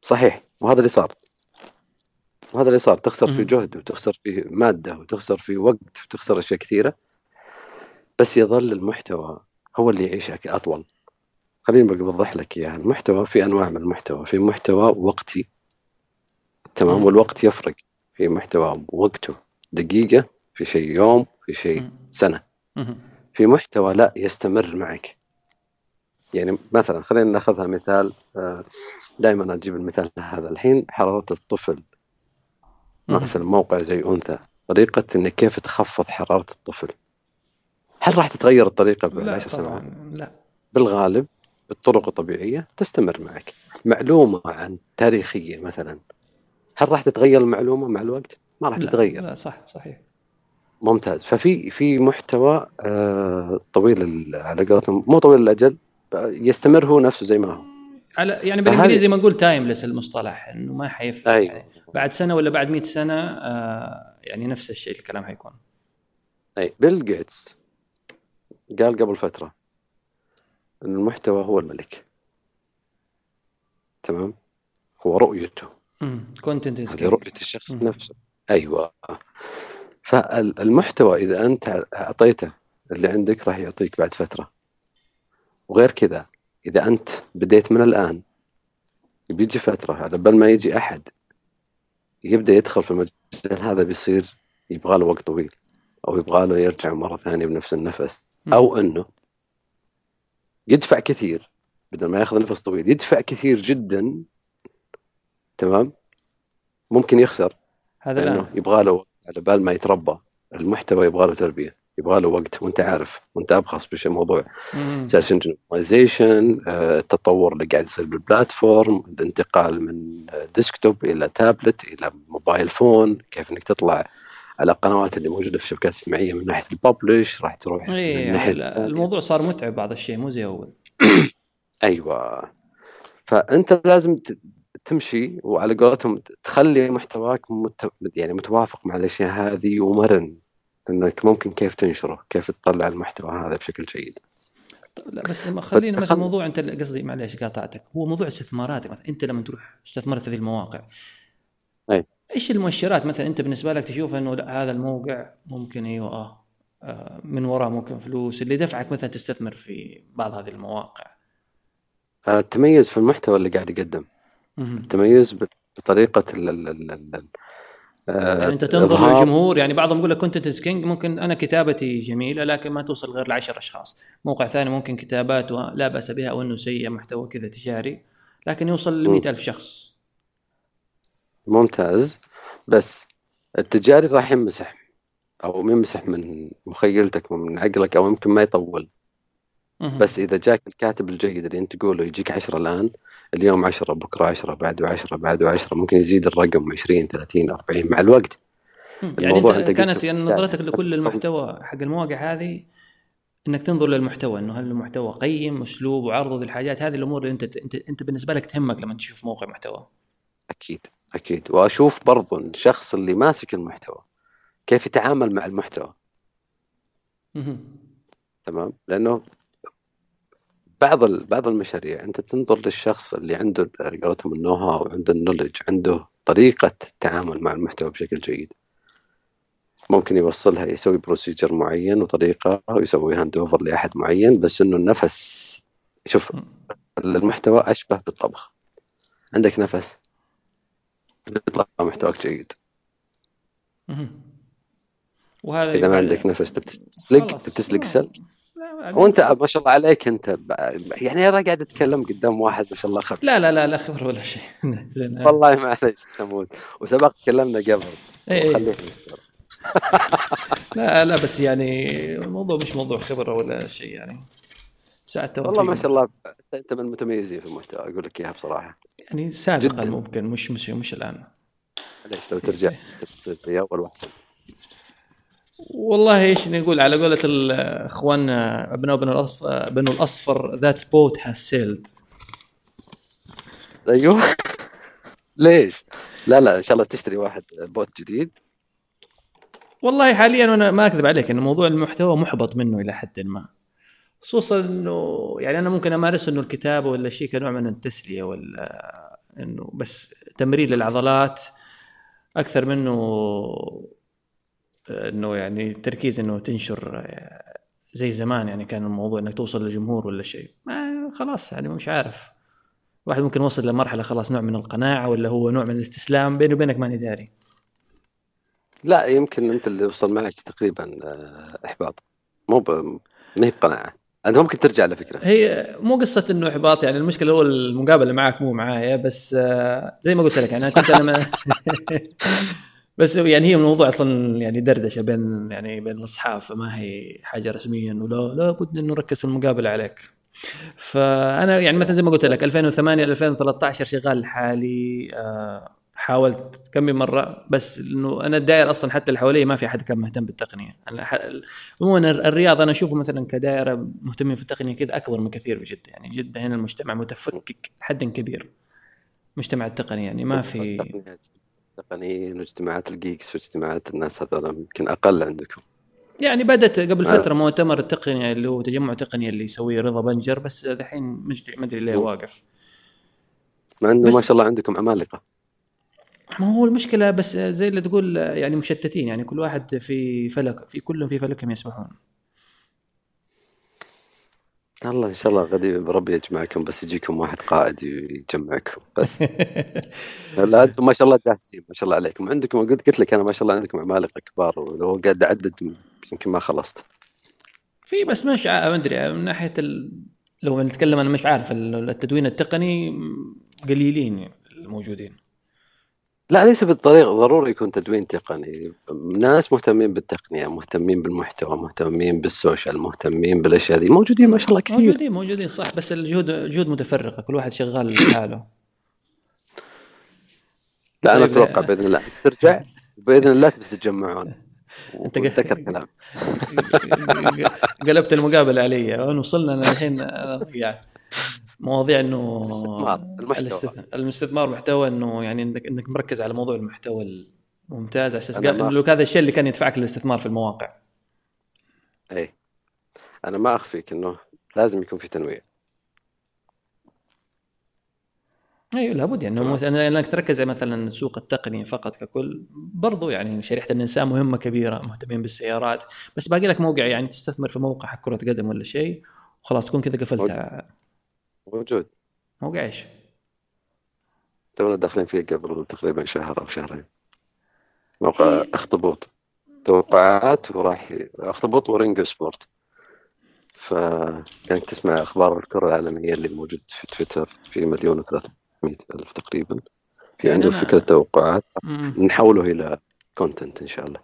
صحيح وهذا اللي صار. وهذا اللي صار. تخسر مم. جهد وتخسر فيه مادة وتخسر فيه وقت وتخسر أشياء كثيرة. بس يظل المحتوى هو اللي يعيش أك- أطول. خليني بقى بوضح لك إياها. المحتوى في أنواع من المحتوى. في محتوى وقتي. تمام. والوقت يفرق. في محتوى وقته. دقيقة في شيء يوم في شيء. سنة. في محتوى لا يستمر معك. يعني مثلا خلينا نأخذها مثال دائما أجيب المثال هذا. الحين حرارة الطفل. مثلا موقع زي أنثى. طريقة انك كيف تخفض حرارة الطفل. هل راح تتغير الطريقة بعد سنوات؟ لا. بالغالب بالطرق الطبيعية تستمر معك. معلومة عن تاريخية مثلا. هل راح تتغير المعلومة مع الوقت؟ ما راح تتغير. لا صح صحيح. ممتاز. ففي في محتوى آه طويل على قولتهم مو طويل الأجل يستمر هو نفسه زي ما هو. على يعني بالإنجليزي ما نقول timeless المصطلح إنه ما حيفرق أيوة. يعني بعد سنة ولا بعد 100 سنة آه يعني نفس الشيء الكلام حيكون. أي بيل جيتس قال قبل فترة أن المحتوى هو الملك. تمام؟ هو رؤيته. content هذه رؤية الشخص نفسه. أيوه. فالمحتوى إذا أنت أعطيته اللي عندك راح يعطيك بعد فترة. وغير كذا إذا أنت بديت من الآن بيجي فترة على بال ما يجي أحد يبدأ يدخل في المجال هذا بيصير يبغى له وقت طويل أو يبغى له يرجع مرة ثانية بنفس النفس أو إنه يدفع كثير بدل ما ياخذ نفس طويل. يدفع كثير جدا تمام؟ ممكن يخسر هذا لأنه يبغى له على بال ما يتربى. المحتوى يبغى له تربية يبغى له وقت وأنت عارف وأنت ابخص بش موضوع. مم. سيرش انجن اوبتمايزيشن التطور اللي قاعد يصير بالبلاتفورم الانتقال من ديسكتوب إلى تابلت إلى موبايل فون كيف إنك تطلع على القنوات اللي موجودة في الشبكات الاجتماعية من ناحية الببلش راح تروح من إيه ناحية يعني الموضوع صار متعب بعض الشيء مو زي أول. أيوه. فأنت لازم تمشي وعلى قولتهم تخلي محتواك مت... يعني متوافق مع الأشياء هذه ومرن إنك ممكن كيف تنشره كيف تطلع المحتوى هذا بشكل جيد. لا بس لما خلينا مثلا موضوع أنت قصدي معليش قاطعتك هو موضوع استثماراتك مثلا أنت لما تروح استثمرت في هذه المواقع أي. إيش المؤشرات؟ مثلا أنت بالنسبة لك تشوف إنه لا هذا الموقع ممكن أيوه آه آه، من وراه ممكن فلوس. اللي دفعك مثلا تستثمر في بعض هذه المواقع. آه، التميز في المحتوى اللي قاعد يقدم. التميز بطريقة ال ال ال ال آه، يعني أنت تنظر للجمهور يعني بعضهم يقول لك content king ممكن أنا كتابتي جميلة لكن ما توصل غير لعشر أشخاص. موقع ثاني ممكن كتاباته لا بأس بها أو انه سيء محتوى كذا تجاري لكن يوصل ل. ألف شخص. ممتاز. بس التجاري راح يمسح أو يمسح من مخيلتك ومن عقلك أو يمكن ما يطول. بس إذا جاك الكاتب الجيد اللي أنت تقوله يجيك 10 الآن اليوم 10 بكرة 10 بعده 10 بعده 10 ممكن يزيد الرقم 20 30 40 مع الوقت. يعني أنت أنت كانت يعني نظرتك لكل المحتوى حق المواقع هذه إنك تنظر للمحتوى إنه هل المحتوى قيم أسلوب وعرض ذي الحاجات هذه الأمور اللي أنت أنت أنت بالنسبة لك تهمك لما تشوف موقع محتوى. أكيد. أكيد. وأشوف برضو الشخص اللي ماسك المحتوى كيف يتعامل مع المحتوى. تمام؟ لأنه بعض بعض المشاريع أنت تنظر للشخص اللي عنده قولتهم ال know-how عنده ال knowledge عنده طريقة التعامل مع المحتوى بشكل جيد. ممكن يوصلها يسوي procedure معين وطريقة ويسوي hand over لأحد معين بس إنه النفس شوف المحتوى أشبه بالطبخ. عندك نفس. بيطلع محتواك جيد. وهذا إذا ما عندك نفس تسلق تسلق لا، وأنت ما شاء الله عليك أنت. يعني أنا قاعد أتكلم قدام واحد ما شاء الله خبير. لا لا لا لا خبر ولا شيء. زين والله معليش تموت. وسبق تكلمنا قبل. إيه، إيه. خليك مستر. لا لا بس يعني الموضوع مش موضوع خبرة ولا شيء يعني. ساعة والله ما شاء الله. أنت من المتميزين في المحتوى أقول لك إياها بصراحة. يعني سابقا جداً. ممكن مش مش مش الآن. معليش لو ترجع تصير زي أول واحسن والله إيش نقول على قولة الاخوان أبناء بنو الاصفر بنو الأصفر that boat has sailed أيوه. ليش؟ لا لا إن شاء الله تشتري واحد boat جديد. والله حاليا وأنا ما أكذب عليك انه موضوع المحتوى محبط منه إلى حد ما. خصوصا إنه يعني أنا ممكن أمارس إنه الكتابة ولا شيء كنوع من التسلية ولا إنه بس تمرين للعضلات أكثر منه إنه يعني تركيز إنه تنشر زي زمان يعني كان الموضوع إنك توصل للجمهور ولا شيء. ما خلاص يعني مش عارف. واحد ممكن يوصل لمرحلة خلاص نوع من القناعة ولا هو نوع من الاستسلام بيني وبينك ماني داري. لا يمكن أنت اللي وصل معك تقريبا آه، إحباط. مو. ما هي بقناعه أنت ممكن ترجع على فكرة. هي مو قصة إنه إحباط يعني المشكلة هو المقابلة معك مو معايا بس آه، زي ما قلت لك يعني كنت أنا بس يعني هي الموضوع أصلا يعني دردشة بين يعني بين الأصحاب فما هي حاجة رسمية إنه لا لا بد إنه نركز في المقابلة عليك. فأنا يعني مثلا زي ما قلت لك 2008 2013 شغال لحالي آه، حاولت كم من مرة بس إنه أنا الدائره أصلا حتى اللي حوالي ما في أحد كان مهتم بالتقنية. عموما الرياض أنا أشوفه مثلا كدائره مهتمين في التقنية كذا أكبر من كثير في جده يعني جده هنا المجتمع متفكك حد كبير. مجتمع التقني يعني ما في تقنيين واجتماعات الجيكس واجتماعات الناس هذول يمكن أقل عندكم. يعني بدأت قبل آه. فترة مؤتمر التقنية اللي هو تجمع تقني اللي يسويه رضا بنجر بس الحين ما أدري ليه واقف. مع إنه ما شاء الله عندكم عمالقة. ما هو المشكلة بس زي اللي تقول يعني مشتتين يعني كل واحد في فلك في كلهم في فلكهم يسبحون. الله إن شاء الله غدي ربي يجمعكم بس يجيكم واحد قائد يجمعكم. بس. لا أنتم ما شاء الله جاهزين ما شاء الله عليكم. عندكم قلت قلت لك أنا ما شاء الله عندكم عمالقة كبار ولو قاعد أعدد يمكن ما خلصت. في بس مش ما أدري من ناحية ال... لو نتكلم أنا مش عارف التدوين التقني قليلين الموجودين. لا ليس بالطريق ضروري يكون تدوين تقني. ناس مهتمين بالتقنية مهتمين بالمحتوى مهتمين بالسوشيال مهتمين بالأشياء دي موجودين ما شاء الله كثير. موجودين موجودين صح بس الجهود جهود متفرقة. كل واحد شغال لحاله. لا أنا طيب، أتوقع بإذن الله. ترجع بإذن الله تتجمعون. أنت ذكر كلام. قلبت المقابلة علي. وصلنا الحين ضيعت مواضيع إنه الاستثمار المحتوى. الاستثمار محتوى إنه يعني انك إنك مركز على موضوع المحتوى الممتاز على أساس لو هذا الشيء اللي كان يدفعك للاستثمار في المواقع. اي أنا ما أخفيك إنه لازم يكون في تنويع. أيوه لابد يعني إنه إنك تركز مثلا السوق التقني فقط ككل برضو يعني شريحة النساء مهمة كبيرة مهتمين بالسيارات بس باقي لك موقع يعني تستثمر في موقع حق كرة قدم ولا شيء وخلاص تكون كذا قفلتها موجود. موقع إيش؟ تونا داخلين فيه قبل تقريبا شهر أو شهرين. موقع أخطبوط. توقعات وراح أخطبوط ورينجو سبورت. فكانك تسمع أخبار الكرة العالمية اللي موجود في تويتر في مليون و ألف تقريبا. في يعني عنده فكرة توقعات. نحوله إلى content إن شاء الله.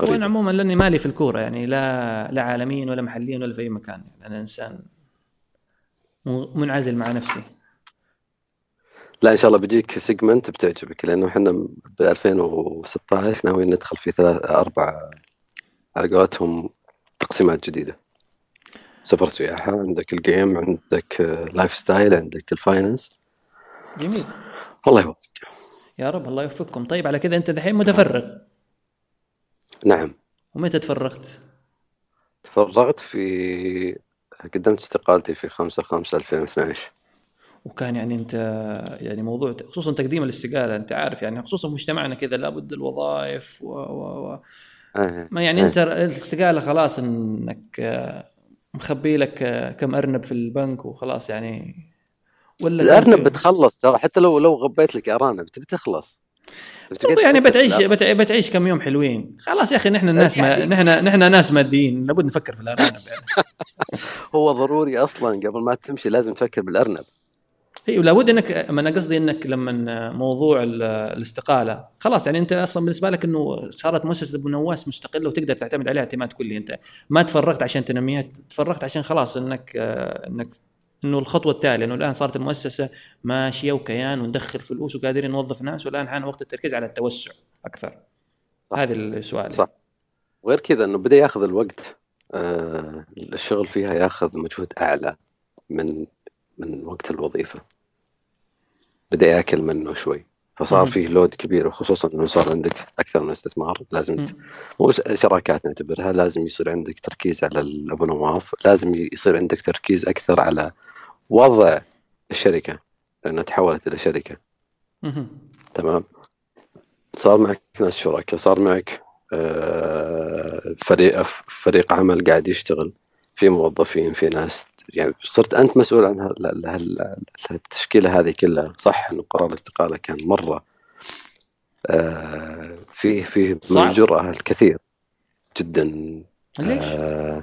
وأنا عموما لأني مالي في الكورة يعني لا لا عالميا ولا محليا ولا في أي مكان. يعني أنا إنسان منعزل مع نفسي. لا إن شاء الله بيجيك segment بتعجبك لأنه إحنا ب 2016 ناويين ندخل في ثلاث أربع على قولتهم تقسيمات جديدة. سفر سياحة عندك ال game عندك lifestyle عندك ال finance جميل. الله يوفقك. يا رب الله يوفقكم. طيب على كذا أنت دحين متفرغ. نعم. ومتى تفرغت؟ تفرغت في قدمت استقالتي في 5 5 2012 وكان يعني أنت يعني موضوع خصوصا تقديم الاستقالة أنت عارف يعني خصوصا مجتمعنا كذا لابد الوظائف و, و, و. ما يعني. أنت الاستقالة خلاص إنك مخبي لك كم أرنب في البنك وخلاص يعني ولا الأرنب بتخلص ترى حتى لو لو غبيت لك أرانب تبي تخلص يعني بتعيش بتعيش كم يوم حلوين. خلاص يا أخي نحن الناس ما يعني نحن نحن ناس ماديين. لابد نفكر في الارنب يعني. هو ضروري أصلا قبل ما تمشي لازم تفكر بالأرنب. إي ولابد انك ما أنا قصدي إنك لما موضوع الاستقالة. خلاص يعني أنت أصلا بالنسبة لك إنه صارت مؤسسة أبو نواس مستقلة وتقدر تعتمد عليها اعتماد كلي. أنت ما تفرغت عشان تنميها تفرغت عشان خلاص انك إنك إنه الخطوة التالية إنه الآن صارت المؤسسة ماشية وكيان وندخل فلوس وقادرين نوظف ناس والآن حان وقت التركيز على التوسع أكثر. صح. هذا السؤال. صح. وغير كذا إنه بدأ ياخذ الوقت آه الشغل فيها ياخذ مجهود أعلى من من وقت الوظيفة. بدأ يأكل منه شوي. فصار مهم. فيه لود كبير وخصوصا إنه صار عندك أكثر من استثمار لازم ت- مو شراكات نعتبرها لازم يصير عندك تركيز على الابو نواف لازم يصير عندك تركيز أكثر على وضع الشركة لأنها تحولت إلى شركة. تمام صار معك ناس شركاء صار معك آه، فريق فريق عمل قاعد يشتغل في موظفين في ناس يعني صرت أنت مسؤول عن التشكيلة هذه كلها صح إنه قرار الاستقالة كان مرة آه، فيه فيه من صعب. الجرأه الكثير جدا ليش؟ آه،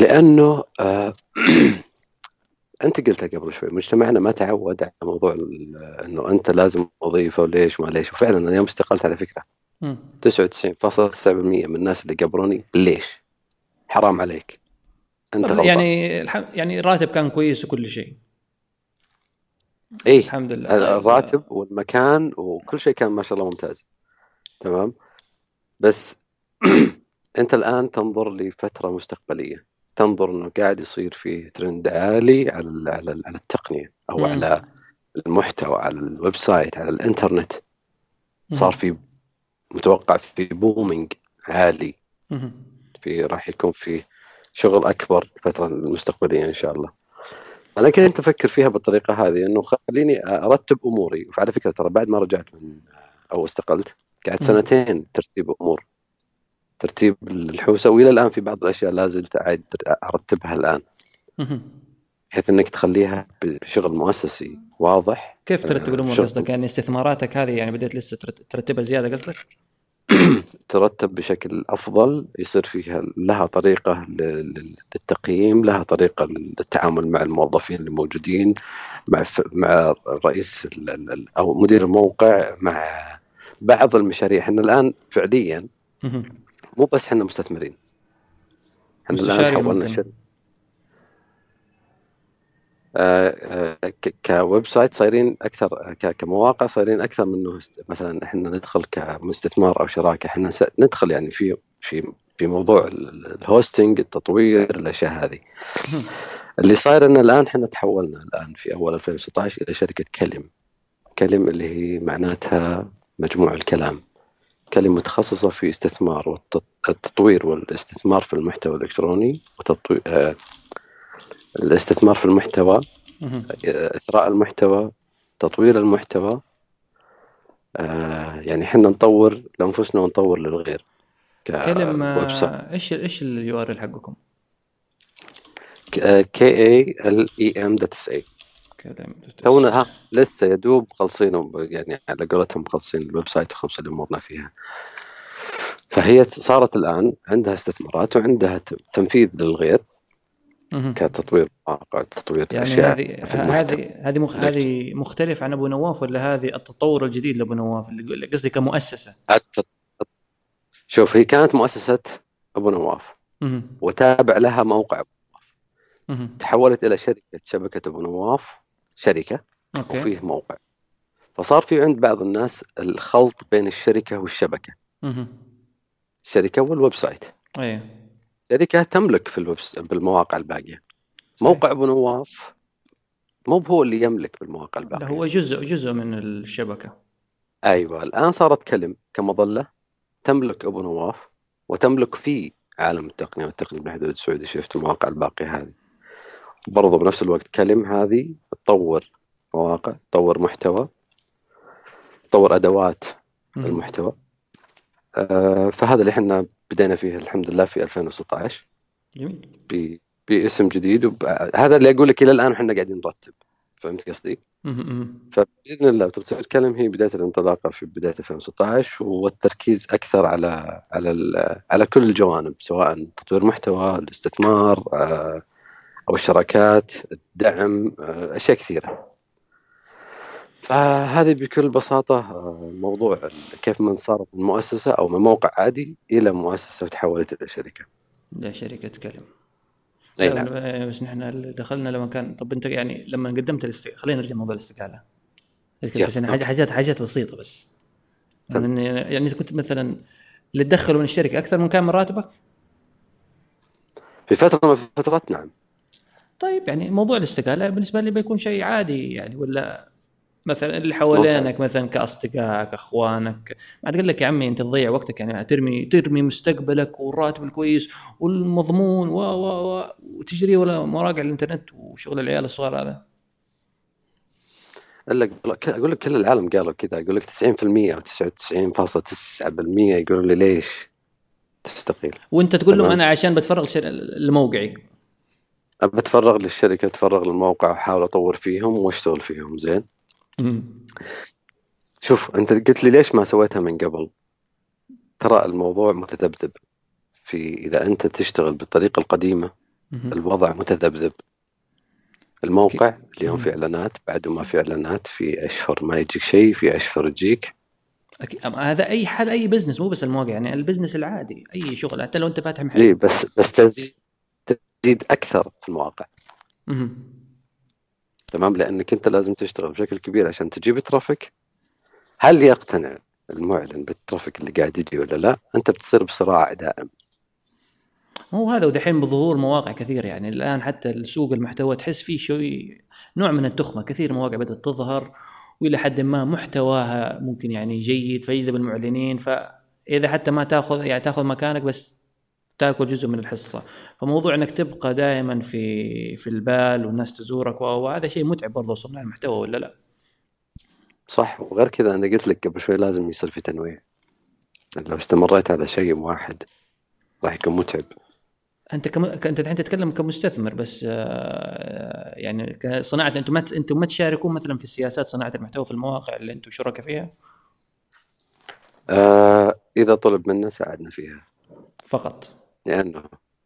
لأنه أنت قلتها قبل شوي مجتمعنا ما تعود على موضوع إنه أنت لازم وظيفة وليش ما ليش. وفعلا أنا يوم استقلت على فكرة مم. 99.9% من الناس اللي قبروني ليش؟ حرام عليك. أنت غلطان. يعني الحم... يعني الراتب كان كويس وكل شيء. إيه الحمد لله. طيب. الراتب والمكان وكل شيء كان ما شاء الله ممتاز. تمام؟ بس أنت الآن تنظر لفترة مستقبلية. تنظر إنه قاعد يصير في ترند عالي على على ال- على التقنية أو مم. على المحتوى على ال website على الإنترنت صار في متوقع في booming عالي. في راح يكون في شغل أكبر الفترة المستقبلية إن شاء الله. أنا كنت أفكر فيها بالطريقة هذه إنه خليني أرتب أموري وعلى فكرة ترى بعد ما رجعت من أو استقلت قعدت. سنتين ترتيب أمور ترتيب الحوسة وإلى الآن في بعض الأشياء لا زلت اعيد أرتبها الآن. بحيث إنك تخليها بشغل مؤسسي واضح كيف ترتب آه، الأمور شغل- قصدك يعني استثماراتك هذه يعني بديت لسه ترت- ترتبها زيادة قصدك؟ ترتب بشكل أفضل يصير فيها لها طريقة للتقييم لها طريقة للتعامل مع الموظفين اللي موجودين مع ف- مع رئيس أو مدير الموقع مع بعض المشاريع إحنا الآن فعليا. مو بس إحنا مستثمرين. إحنا الان حولنا. شركه آه، آه، ك website صايرين أكثر كمواقع صايرين أكثر من إنه است- مثلا إحنا ندخل كمستثمار أو شراكة. إحنا ندخل يعني في في في موضوع ال- ال- ال hosting التطوير الأشياء هذه. اللي صاير ان الآن إحنا تحولنا الآن في أول 2016 إلى شركة كلم. كلم اللي هي معناتها مجموع الكلام. كلمة متخصصة في استثمار والتطوير والاستثمار في المحتوى الإلكتروني وتطوير آه الاستثمار في المحتوى مهم. إثراء المحتوى تطوير المحتوى آه يعني إحنا نطور لأنفسنا ونطور للغير كلم ك website آه، إيش إيش ال URL حقكم؟ K A L A M تونا ها لسه يدوب مخلصين يعني على قولتهم مخلصين ال website وخمسة امورنا فيها. فهي صارت الآن عندها استثمارات وعندها تنفيذ للغير. كتطوير مواقع تطوير يعني أشياء هذه. هذه مخ... هذه مختلف عن أبو نواف ولا هذه التطور الجديد لأبو نواف؟ اللي قصدي كمؤسسة. الت- شوف هي كانت مؤسسة أبو نواف. وتابع لها موقع مهم. تحولت إلى شركة شبكة أبو نواف. شركة okay. وفيه موقع. فصار في عند بعض الناس الخلط بين الشركة والشبكة. مهم. الشركة وال website. إيه. شركة تملك في الويب بالمواقع الباقية. موقع أبو نواف مو هو اللي يملك بالمواقع لا الباقية هو جزء جزء من الشبكة. أيوه الآن صارت كلم كمظلة تملك أبو نواف وتملك في عالم التقنية والتقنية بالحدود السعودي شفت المواقع الباقية هذه. برضو بنفس الوقت كلم هذه تطور مواقع تطور محتوى تطور أدوات مهم. المحتوى. آه فهذا اللي إحنا بدينا فيه الحمد لله في 2016 جميل. ب- باسم جديد وب... هذا اللي أقول لك إلى الآن إحنا قاعدين نرتب. فهمت قصدي؟ فبإذن الله وتبصير كلم هي بداية الانطلاقة في بداية 2016 والتركيز أكثر على على ال- على كل الجوانب سواء تطوير محتوى الاستثمار آه، أو الشراكات الدعم آه، أشياء كثيرة. فهذه بكل بساطة آه، موضوع كيف من صارت من مؤسسة أو من موقع عادي إلى مؤسسة وتحولت إلى شركة. ده شركة كلم أي نعم. بس نحن دخلنا لما كان طب أنت يعني لما قدمت الاستقاله خلينا نرجع موضوع الاستقالة. بس يعني حاجات حاجات بسيطة بس. يعني يعني انت كنت مثلا اللي تدخله من الشركة أكثر من كان من راتبك في فترة من الفترات نعم. طيب يعني موضوع الاستقالة بالنسبة لي بيكون شيء عادي يعني ولا مثلا اللي حوالينك مثلا كأصدقائك أخوانك؟ ما تقول لك يا عمي أنت تضيع وقتك يعني ترمي ترمي مستقبلك والراتب الكويس والمضمون و و و وتجري ولا مراجع الإنترنت وشغل العيال الصغار هذا؟ إلا أقول لك كل العالم قالوا كذا أقول لك 90% أو 99.9% يقولون لي ليش؟ تستقيل. وأنت تقول لهم أنا عشان بتفرغ لموقعي. بتفرغ للشركة أتفرغ للموقع وأحاول أطور فيهم وأشتغل فيهم زين؟ شوف أنت قلت لي ليش ما سويتها من قبل؟ ترى الموضوع متذبذب. في إذا أنت تشتغل بالطريقة القديمة الوضع متذبذب. الموقع اليوم في إعلانات بعد ما في إعلانات في أشهر ما يجيك شيء في أشهر يجيك. أكيد. هذا أي حال أي business مو بس المواقع يعني ال business العادي أي شغل حتى لو أنت فاتح محل. إيه بس بس تزيد أكثر في المواقع. تمام؟ لأنك أنت لازم تشتغل بشكل كبير عشان تجيب traffic. هل يقتنع المعلن بالترافيك اللي قاعد يجي ولا لا؟ أنت بتصير بصراع دائم. مو هذا ودحين بظهور مواقع كثيرة يعني. الآن حتى السوق المحتوى تحس فيه شوي نوع من التخمة. كثير مواقع بدأت تظهر وإلى حد ما محتواها ممكن يعني جيد فيجذب المعلنين. فإذا حتى ما تأخذ يعني تأخذ مكانك بس تاكل جزء من الحصة. فموضوع إنك تبقى دائما في في البال والناس تزورك وهذا شيء متعب برضه صناع المحتوى ولا لا؟ صح. وغير كذا أنا قلت لك قبل شوي لازم يصير في تنويع. لو استمريت على شيء واحد راح يكون متعب. أنت كم... أنت الحين تتكلم كمستثمر بس آه، يعني كصناعه أنتم ما أنتم ما تشاركون مثلا في سياسات صناعة المحتوى في المواقع اللي أنتم شركاء فيها؟ آه إذا طلب منا ساعدنا فيها. فقط. لأنه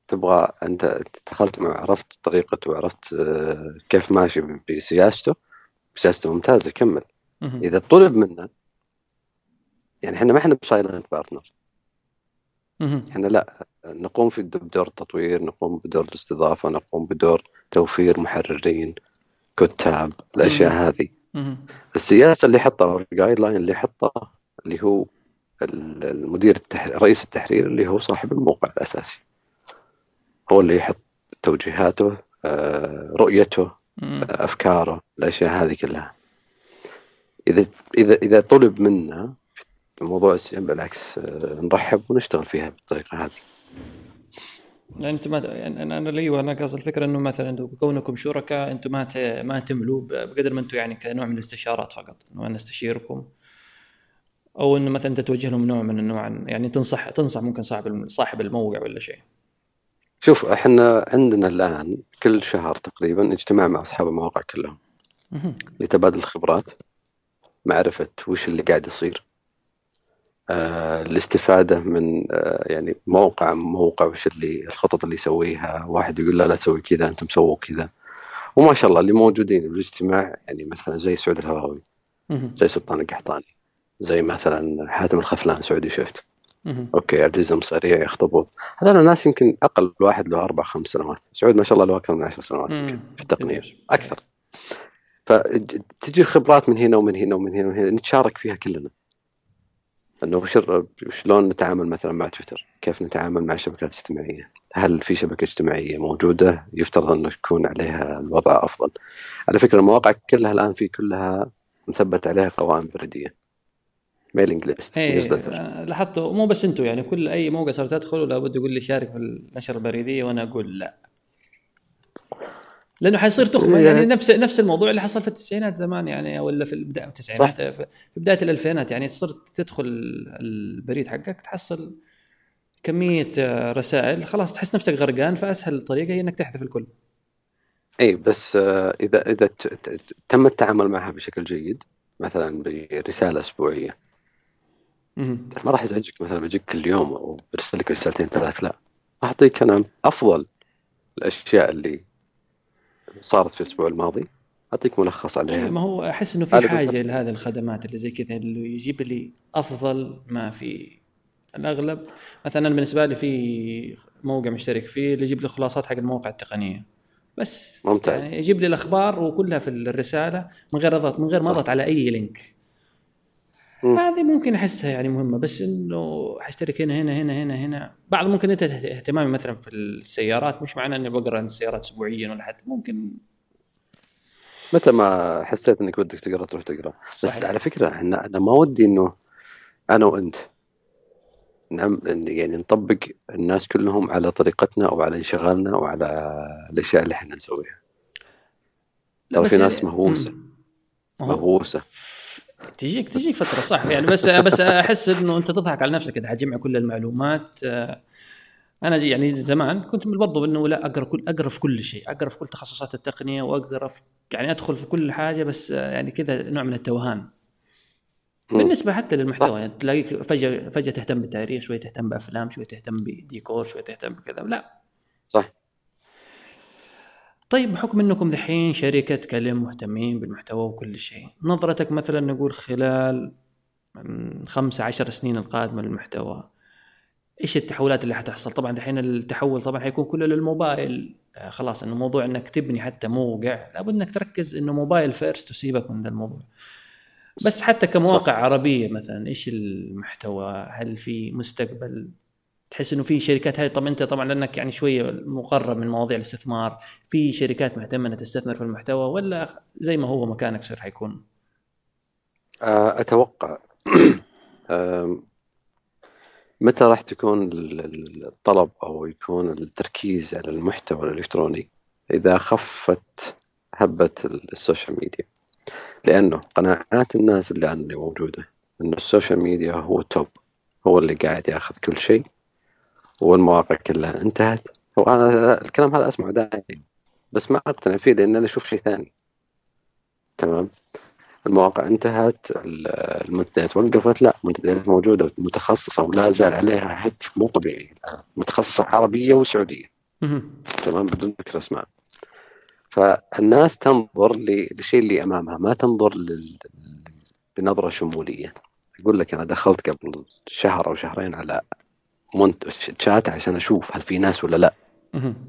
تبغى أنت دخلت مع عرفت طريقته وعرفت آه، كيف ماشي بسياسته. سياسته ممتازة كمل. إذا طلب منا يعني إحنا ما إحنا ب silent partner. إحنا لا نقوم في بدور التطوير نقوم بدور الاستضافة نقوم بدور توفير محررين كتاب الأشياء هذه. السياسة اللي حطها ال guideline اللي حطها اللي هو المدير التحرير رئيس التحرير اللي هو صاحب الموقع الأساسي. هو اللي يحط توجيهاته آه، رؤيته آه، أفكاره الأشياء هذه كلها. اذا اذا إذا طلب منا في موضوع بالعكس آه، نرحب ونشتغل فيها بالطريقة هذه. يعني انت ما يعني أنا لي وأنا قصد الفكرة إنه مثلا كونكم شركاء أنتم ما ما تملوا بقدر ما أنتم يعني كنوع من الاستشارات فقط. إنه أنا أستشيركم أو إنه مثلا أنت توجه لهم نوع من النوع يعني تنصح تنصح ممكن صاحب صاحب الموقع ولا شيء. شوف إحنا عندنا الآن كل شهر تقريبا اجتماع مع أصحاب المواقع كلهم. لتبادل الخبرات معرفة وش اللي قاعد يصير. آه الاستفادة من آه يعني موقع موقع وش اللي الخطط اللي يسويها. واحد يقول لا لا تسوي كذا أنتم سووا كذا. وما شاء الله اللي موجودين بالاجتماع يعني مثلا زي سعود الهواوي زي سلطان القحطاني. زي مثلا حاتم الخثلان سعودي شفت؟ أوكي عبد العزيز المصريع يخطبوا هذول الناس يمكن أقل واحد له أربع خمس سنوات. سعود ما شاء الله له أكثر من عشر سنوات في التقنية. أكثر. فتجي الخبرات من هنا ومن هنا ومن هنا ومن هنا نتشارك فيها كلنا. إنه شلون نتعامل مثلا مع تويتر؟ كيف نتعامل مع الشبكات الاجتماعية؟ هل في شبكة اجتماعية موجودة؟ يفترض انه يكون عليها الوضع أفضل. على فكرة المواقع كلها الآن في كلها مثبت عليها قوائم بريديه mailing list لاحظت مو بس أنتم يعني كل أي موقع صار تدخل لابد يقول لي شارك في النشر البريدية وأنا أقول لا. لأنه حيصير تخمة يعني, يعني نفس نفس الموضوع اللي حصل في التسعينات زمان يعني ولا في البداية التسعينات في بداية الألفينات يعني صرت تدخل البريد حقك تحصل كمية رسائل خلاص تحس نفسك غرقان فأسهل طريقة هي إنك تحذف الكل. إي بس آه، اذا إذا تم التعامل معها بشكل جيد مثلا برسالة أسبوعية ما راح يزعجك مثلا بيجيك كل يوم وبرسل لك رسالتين ثلاث لا. راح اعطيك أنا أفضل الأشياء اللي صارت في الأسبوع الماضي. أعطيك ملخص عليها. ما هو أحس إنه في حاجة لهذه الخدمات اللي زي كذا اللي يجيب لي أفضل ما في الأغلب. مثلا بالنسبة لي في موقع مشترك فيه اللي يجيب لي خلاصات حق المواقع التقنية. بس. ممتاز. يعني يجيب لي الأخبار وكلها في الرسالة من غير اضغط من غير ما أضغط على أي لينك. هذه ممكن أحسها يعني مهمة بس إنه حاشترك هنا هنا هنا هنا هنا. بعض ممكن أنت اهتمامي مثلا في السيارات مش معناه إني بقرأ عن السيارات اسبوعيا ولا حتى ممكن. متى ما حسيت إنك ودك تقرأ تروح تقرأ. بس صحيح. على فكرة إحنا أنا ما ودي إنه أنا وأنت نعم يعني نطبق الناس كلهم على طريقتنا أو على انشغالنا وعلى الأشياء اللي إحنا نسويها. ترى في ناس مهووسة. مهووسة. تجيك تجيك فترة صح يعني بس بس أحس إنه أنت تضحك على نفسك إذا حتجمع كل المعلومات. آه، أنا يعني زمان كنت برضو انه لا أقرأ كل أقرأ في كل شيء أقرأ في كل تخصصات التقنية وأقرأ في يعني أدخل في كل حاجة بس آه، يعني كذا نوع من التوهان. بالنسبة حتى للمحتوى يعني تلاقيك فجاه فجأة تهتم بالتاريخ شوي تهتم بأفلام شوي تهتم بديكور شوي تهتم بكذا لا. صح. طيب بحكم إنكم دحين شركة كلم مهتمين بالمحتوى وكل شيء نظرتك مثلا نقول خلال خمسة عشر سنين القادمة للمحتوى إيش التحولات اللي حتحصل؟ طبعا دحين التحول طبعا حيكون كله للموبايل. آه خلاص إنه موضوع إنك تبني حتى موقع لابد إنك تركز إنه mobile first وسيبك من ذا الموضوع. بس حتى كمواقع عربية مثلا إيش المحتوى؟ هل في مستقبل؟ تحس إنه في شركات هاي طبعا أنت طبعا لأنك يعني شوية مقرب من مواضيع الاستثمار في شركات مهتمة انها تستثمر في المحتوى ولا زي ما هو مكانك سر حيكون؟ آه، أتوقع. متى راح تكون ال- ال- الطلب أو يكون التركيز على المحتوى الإلكتروني؟ إذا خفت هبة ال social media. لأنه قناعات الناس اللي عندي موجودة إنه ال social media هو top هو اللي قاعد ياخذ كل شيء. والمواقع كلها انتهت. وأنا الكلام هذا أسمعه دائما بس ما أقتنع فيه لأن أنا أشوف شيء ثاني. تمام؟ المواقع انتهت ال- المنتديات وقفت. لا المنتديات موجودة متخصصة ولا زال عليها hit مو طبيعي. متخصصة عربية وسعودية. تمام؟ بدون ذكر أسماء. فالناس تنظر للشيء اللي أمامها ما تنظر لل... بنظره شمولية. يقول لك أنا دخلت قبل شهر أو شهرين على منت... شات عشان أشوف هل في ناس ولا لا.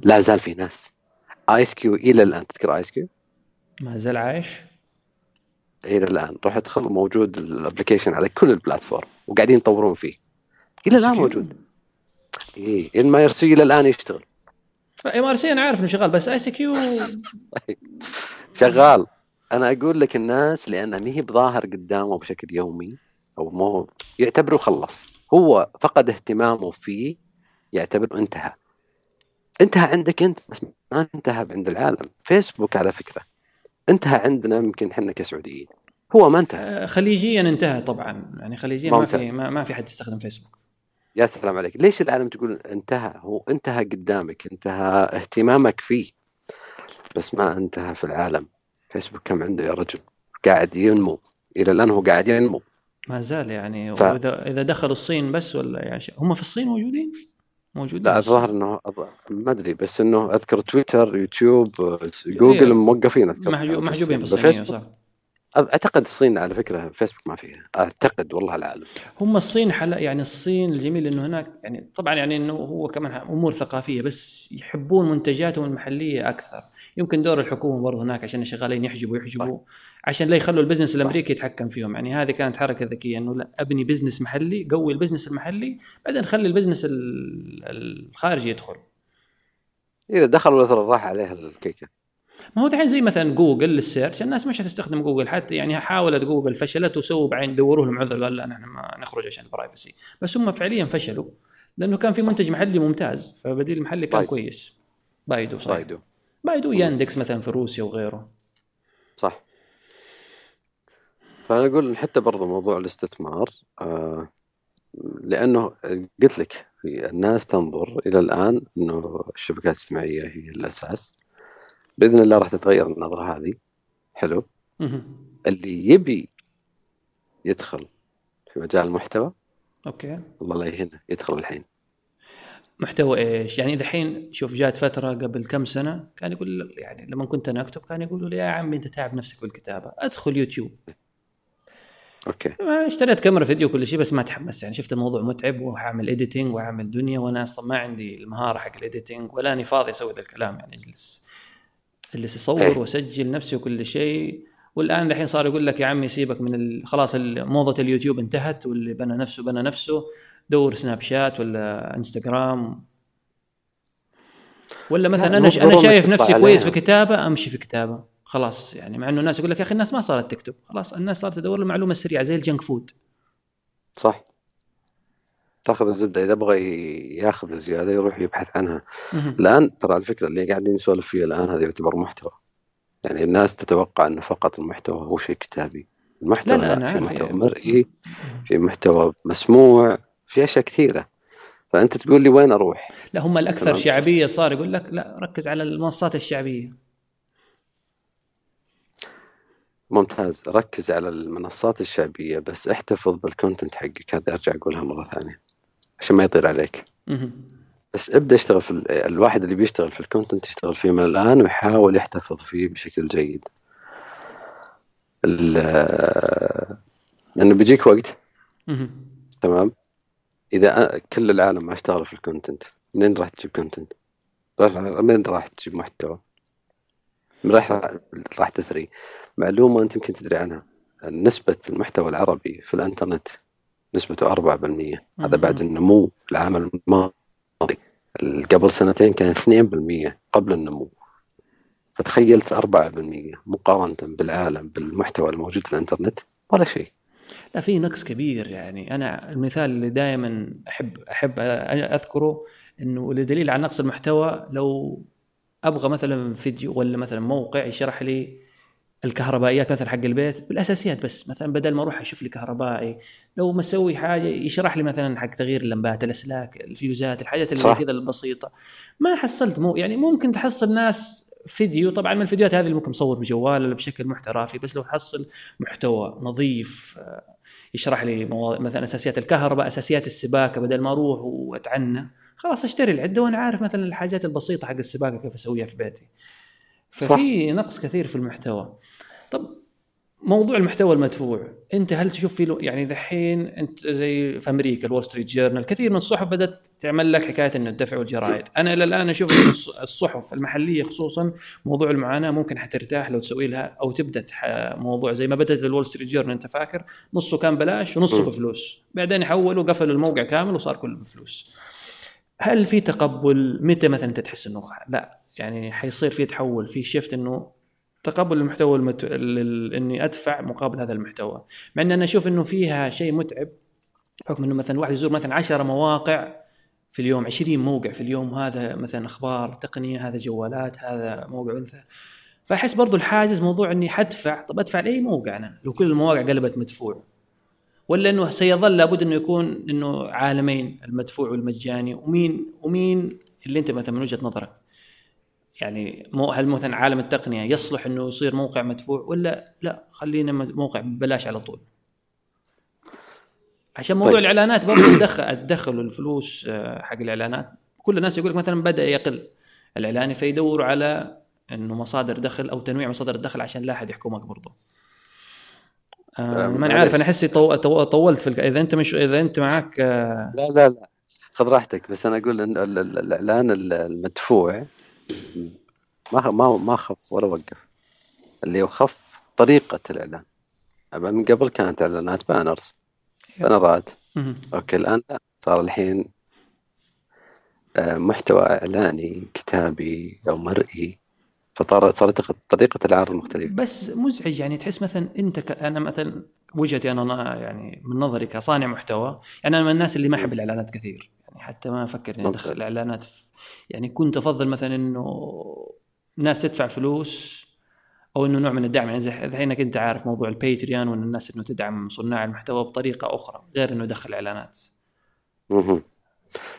لا زال في ناس. ICQ إلى الآن تذكر ICQ؟ ما زال عايش. إلى الآن. روح ادخل موجود ال application على كل ال platform وقاعدين يطورون فيه. إلى الآن موجود. اي إن mIRC إلى الآن يشتغل. mIRC أنا عارف إنه شغال بس ICQ شغال. أنا أقول لك الناس لانها ما هي بظاهر قدامه بشكل يومي أو مو يعتبره خلص. هو فقد اهتمامه فيه يعتبر انتهى. انتهى عندك انت بس ما انتهى عند العالم. فيسبوك على فكرة انتهى عندنا يمكن إحنا كسعوديين. هو ما انتهى. آه، خليجيا انتهى طبعا. يعني خليجيا ما في ممتاز. ما, ما في حد يستخدم فيسبوك. يا سلام عليك. ليش العالم تقول انتهى؟ هو انتهى قدامك انتهى اهتمامك فيه. بس ما انتهى في العالم. فيسبوك كم عنده يا رجل؟ قاعد ينمو. إلى الآن هو قاعد ينمو. ما زال يعني. ف- إذا دخلوا الصين بس ولا يعني هم في الصين موجودين؟ موجودين. لا الصين. الظاهر إنه ما أدري بس إنه أذكر تويتر يوتيوب جوجل إيه. موقفين أذكر. محجو- محجوبين في الصين فيسبوك صح. أعتقد الصين على فكرة فيسبوك ما فيها. أعتقد والله العالم. هم الصين حلا يعني الصين الجميل إنه هناك يعني طبعا يعني إنه هو كمان أمور ثقافية بس يحبون منتجاتهم المحلية أكثر. يمكن دور الحكومة برضه هناك عشان شغالين يحجبوا يحجبوا عشان لا يخلوا ال business الأمريكي يتحكم فيهم. يعني هذه كانت حركة ذكية إنه لا أبني business محلي قوي ال business المحلي بعدين خلي ال business ال- الخارجي يدخل. إذا دخلوا الأثر راح عليها الكيكة. ما هو دحين زي مثلا جوجل لل search الناس مش هتستخدم جوجل حتى يعني حاولت جوجل فشلت وسووا بعدين دوروا لهم عذر قال لا نحن ما نخرج عشان ال privacy بس هم فعليا فشلوا لأنه كان في منتج محلي ممتاز فبديل المحلي كان بايدو. كويس. بايدو صح بايدو. بايدو ياندكس مثلا في روسيا وغيره. صح. فأنا أقول حتى برضو موضوع الاستثمار آه لأنه قلت لك الناس تنظر إلى الآن إنه الشبكات الاجتماعية هي الأساس. بإذن الله راح تتغير النظرة هذه. حلو. اللي يبي يدخل في مجال المحتوى أوكي. الله لا يهنه يدخل الحين. محتوى إيش؟ يعني دحين شوف جات فترة قبل كم سنة كان يقول يعني لما كنت أنا أكتب كان يقولوا لي يا عمي أنت تعب نفسك بالكتابة أدخل يوتيوب. okay. اشتريت كاميرا فيديو كل شيء بس ما تحمست. يعني شفت الموضوع متعب وحاعمل editing وحاعمل دنيا وأنا أصلا ما عندي المهارة حق ال editing ولا أني فاضي أسوي ذا الكلام. يعني أجلس أجلس أصور إيه. وأسجل نفسي وكل شيء. والآن دحين صار يقول لك يا عمي سيبك من ال... خلاص موضة اليوتيوب انتهت واللي بنى نفسه بنى نفسه. دور سناب شات ولا انستغرام؟ ولا مثلا لا، أنا. أنا شايف نفسي كويس في عليها. كتابة أمشي في كتابة. خلاص يعني مع إنه الناس يقول لك يا أخي الناس ما صارت تكتب. خلاص الناس صارت تدور المعلومة السريعة زي ال junk food. صح. تأخذ الزبدة إذا بغى يأخذ زياده يروح يبحث عنها. الآن ترى الفكرة اللي قاعدين نسولف فيها الآن هذا يعتبر محتوى. يعني الناس تتوقع إنه فقط المحتوى هو شيء كتابي. المحتوى لا، لا، لا, في محتوى يعني. مرئي في محتوى مسموع. في أشياء كثيرة فأنت تقول لي وين أروح؟ لا هم الأكثر. شعبية صار يقول لك لا ركز على المنصات الشعبية ممتاز ركز على المنصات الشعبية بس احتفظ بال content حقك هذه أرجع أقولها مرة ثانية عشان ما يطير عليك. بس ابدأ اشتغل في ال- الواحد اللي بيشتغل في ال content يشتغل فيه من الآن ويحاول يحتفظ فيه بشكل جيد ال- لأنه بيجيك وقت. تمام إذا كل العالم ما اشتغلوا في ال content منين راح تجيب content منين راح تجيب محتوى؟ من راح راح تثري. معلومة أنت يمكن تدري عنها. نسبة المحتوى العربي في الإنترنت نسبته 4% هذا بعد النمو العام الماضي. قبل سنتين كان 2% قبل النمو. فتخيلت 4% مقارنة بالعالم بالمحتوى الموجود في الإنترنت؟ ولا شيء. لا في نقص كبير يعني أنا المثال اللي دائما أحب أحب أذكره إنه لدليل على نقص المحتوى لو أبغى مثلا فيديو ولا مثلا موقع يشرح لي الكهربائيات مثلا حق البيت بالأساسيات بس مثلا بدل ما أروح أشوف لي كهربائي لو مسوي حاجة يشرح لي مثلا حق تغيير اللمبات الأسلاك الفيوزات الحاجات اللي. كذا البسيطة ما حصلت مو يعني ممكن تحصل ناس فيديو طبعا من الفيديوهات هذه اللي ممكن مصور بجوال ولا بشكل محترفي بس لو تحصل محتوى نظيف آه، يشرح لي مواضيع مثلا أساسيات الكهرباء أساسيات السباكة بدل ما أروح وأتعنى خلاص أشتري العدة وأنا عارف مثلا الحاجات البسيطة حق السباكة كيف أسويها في بيتي. ففي نقص كثير في المحتوى. طب موضوع المحتوى المدفوع. أنت هل تشوف في يعني دحين أنت زي في أمريكا ال Wall Street Journal كثير من الصحف بدأت تعمل لك حكاية إنه الدفع والجرائد. أنا إلى الآن أشوف الصحف المحلية خصوصا موضوع المعاناة ممكن حترتاح لو تسوي لها أو تبدأ موضوع زي ما بدأت ال Wall Street Journal. أنت فاكر؟ نصه كان بلاش ونصه. بفلوس. بعدين حولوا قفلوا الموقع كامل وصار كله بفلوس. هل في تقبل؟ متى مثلا أنت تحس إنه لا يعني حيصير في تحول في شيفت إنه تقبل المحتوى المت... ال- إني أدفع مقابل هذا المحتوى. مع إن أنا أشوف إنه فيها شيء متعب بحكم إنه مثلا واحد يزور مثلا 10 مواقع في اليوم 20 موقع في اليوم هذا مثلا أخبار تقنية هذا جوالات هذا موقع أنثى. فأحس برضو الحاجز موضوع إني حدفع طب أدفع لأي موقع أنا؟ لو كل المواقع قلبت مدفوع. ولا إنه سيظل لابد إنه يكون إنه عالمين المدفوع والمجاني ومين ومين اللي أنت مثلا من وجهة نظرك؟ يعني مو هل مثلا عالم التقنية يصلح إنه يصير موقع مدفوع ولا لا؟ خلينا موقع ببلاش على طول. عشان موضوع طيب. الإعلانات برضه تدخل تدخلوا الفلوس آه، حق الإعلانات. كل الناس يقول لك مثلا بدأ يقل. الإعلاني فيدوروا على إنه مصادر دخل أو تنويع مصادر الدخل عشان لا أحد يحكمك برضه آه آه، ما أنا عارف. أنا احسي طو... طو... طولت في الك... إذا أنت مش إذا أنت معك آه، لا لا لا. خذ راحتك. بس أنا أقول إن ال- ال- الإعلان ال- المدفوع ما ما ما خف ولا وقف. اللي خف طريقة الإعلان. أما من قبل كانت إعلانات banners. بانرات. مهم. okay الآن لا. صار الحين آه، محتوى إعلاني كتابي أو مرئي. فصارت صارت طريقة العرض مختلفة. بس مزعج يعني. تحس مثلا أنت ك... أنا مثلا وجهتي أنا يعني من نظري كصانع محتوى يعني أنا من الناس اللي ما أحب الإعلانات كثير. يعني حتى ما أفكر إني ممتاز. أدخل إعلانات في... يعني كنت أفضل مثلا إنه ناس تدفع فلوس أو إنه نوع من الدعم. يعني زي إنك أنت عارف موضوع الباتريون وإن الناس إنه تدعم صناع المحتوى بطريقة أخرى غير إنه يدخل إعلانات. مهم.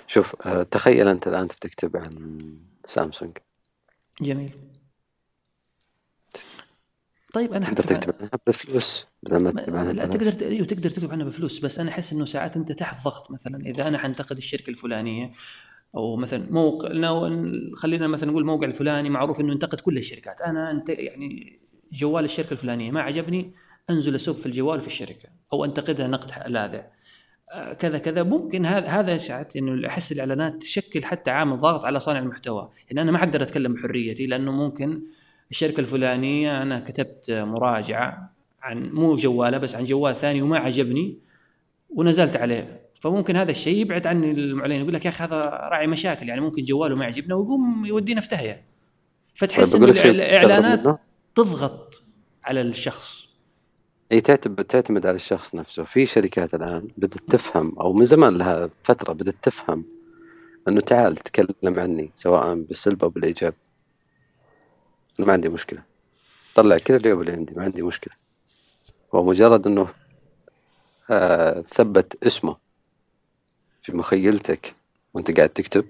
شوف آه، تخيل أنت الآن تبي تكتب عن سامسونج. جميل. طيب أنا تقدر تكتب عنها بفلوس بدل ما تكتب عنها لا. تقدر أيوه تقدر تكتب عنها بفلوس بس أنا أحس إنه ساعات أنت تحت ضغط مثلا. إذا أنا حنتقد الشركة الفلانية أو مثلا موقع خلينا مثلا نقول الموقع الفلاني معروف إنه ينتقد كل الشركات. أنا أنت يعني جوال الشركة الفلانية ما عجبني أنزل اسب في الجوال في الشركة أو أنتقدها نقد لاذع آه، كذا كذا. ممكن هذا هذا ساعات إنه أحس الإعلانات تشكل حتى عامل ضغط على صانع المحتوى. يعني أنا ما حقدر أتكلم بحريتي لأنه ممكن الشركة الفلانية أنا كتبت مراجعة عن مو جوالة بس عن جوال ثاني وما عجبني ونزلت عليه. فممكن هذا الشيء يبعد عني المعلن يقول لك يا أخي هذا راعي مشاكل يعني ممكن جواله ما يعجبنا ويقوم يودينا في داهيه فتحس طيب تستغرب الاعلانات تضغط على الشخص. إي تعتمد تعتمد على الشخص نفسه. في شركات الآن بدأت تفهم أو من زمان لها فترة بدأت تفهم إنه تعال تكلم عني سواء بالسلب أو بالإيجاب. أنا ما عندي مشكلة. طلع كل العيوب اللي عندي ما عندي مشكلة. هو مجرد إنه آه ثبت اسمه. في مخيلتك وانت قاعد تكتب؟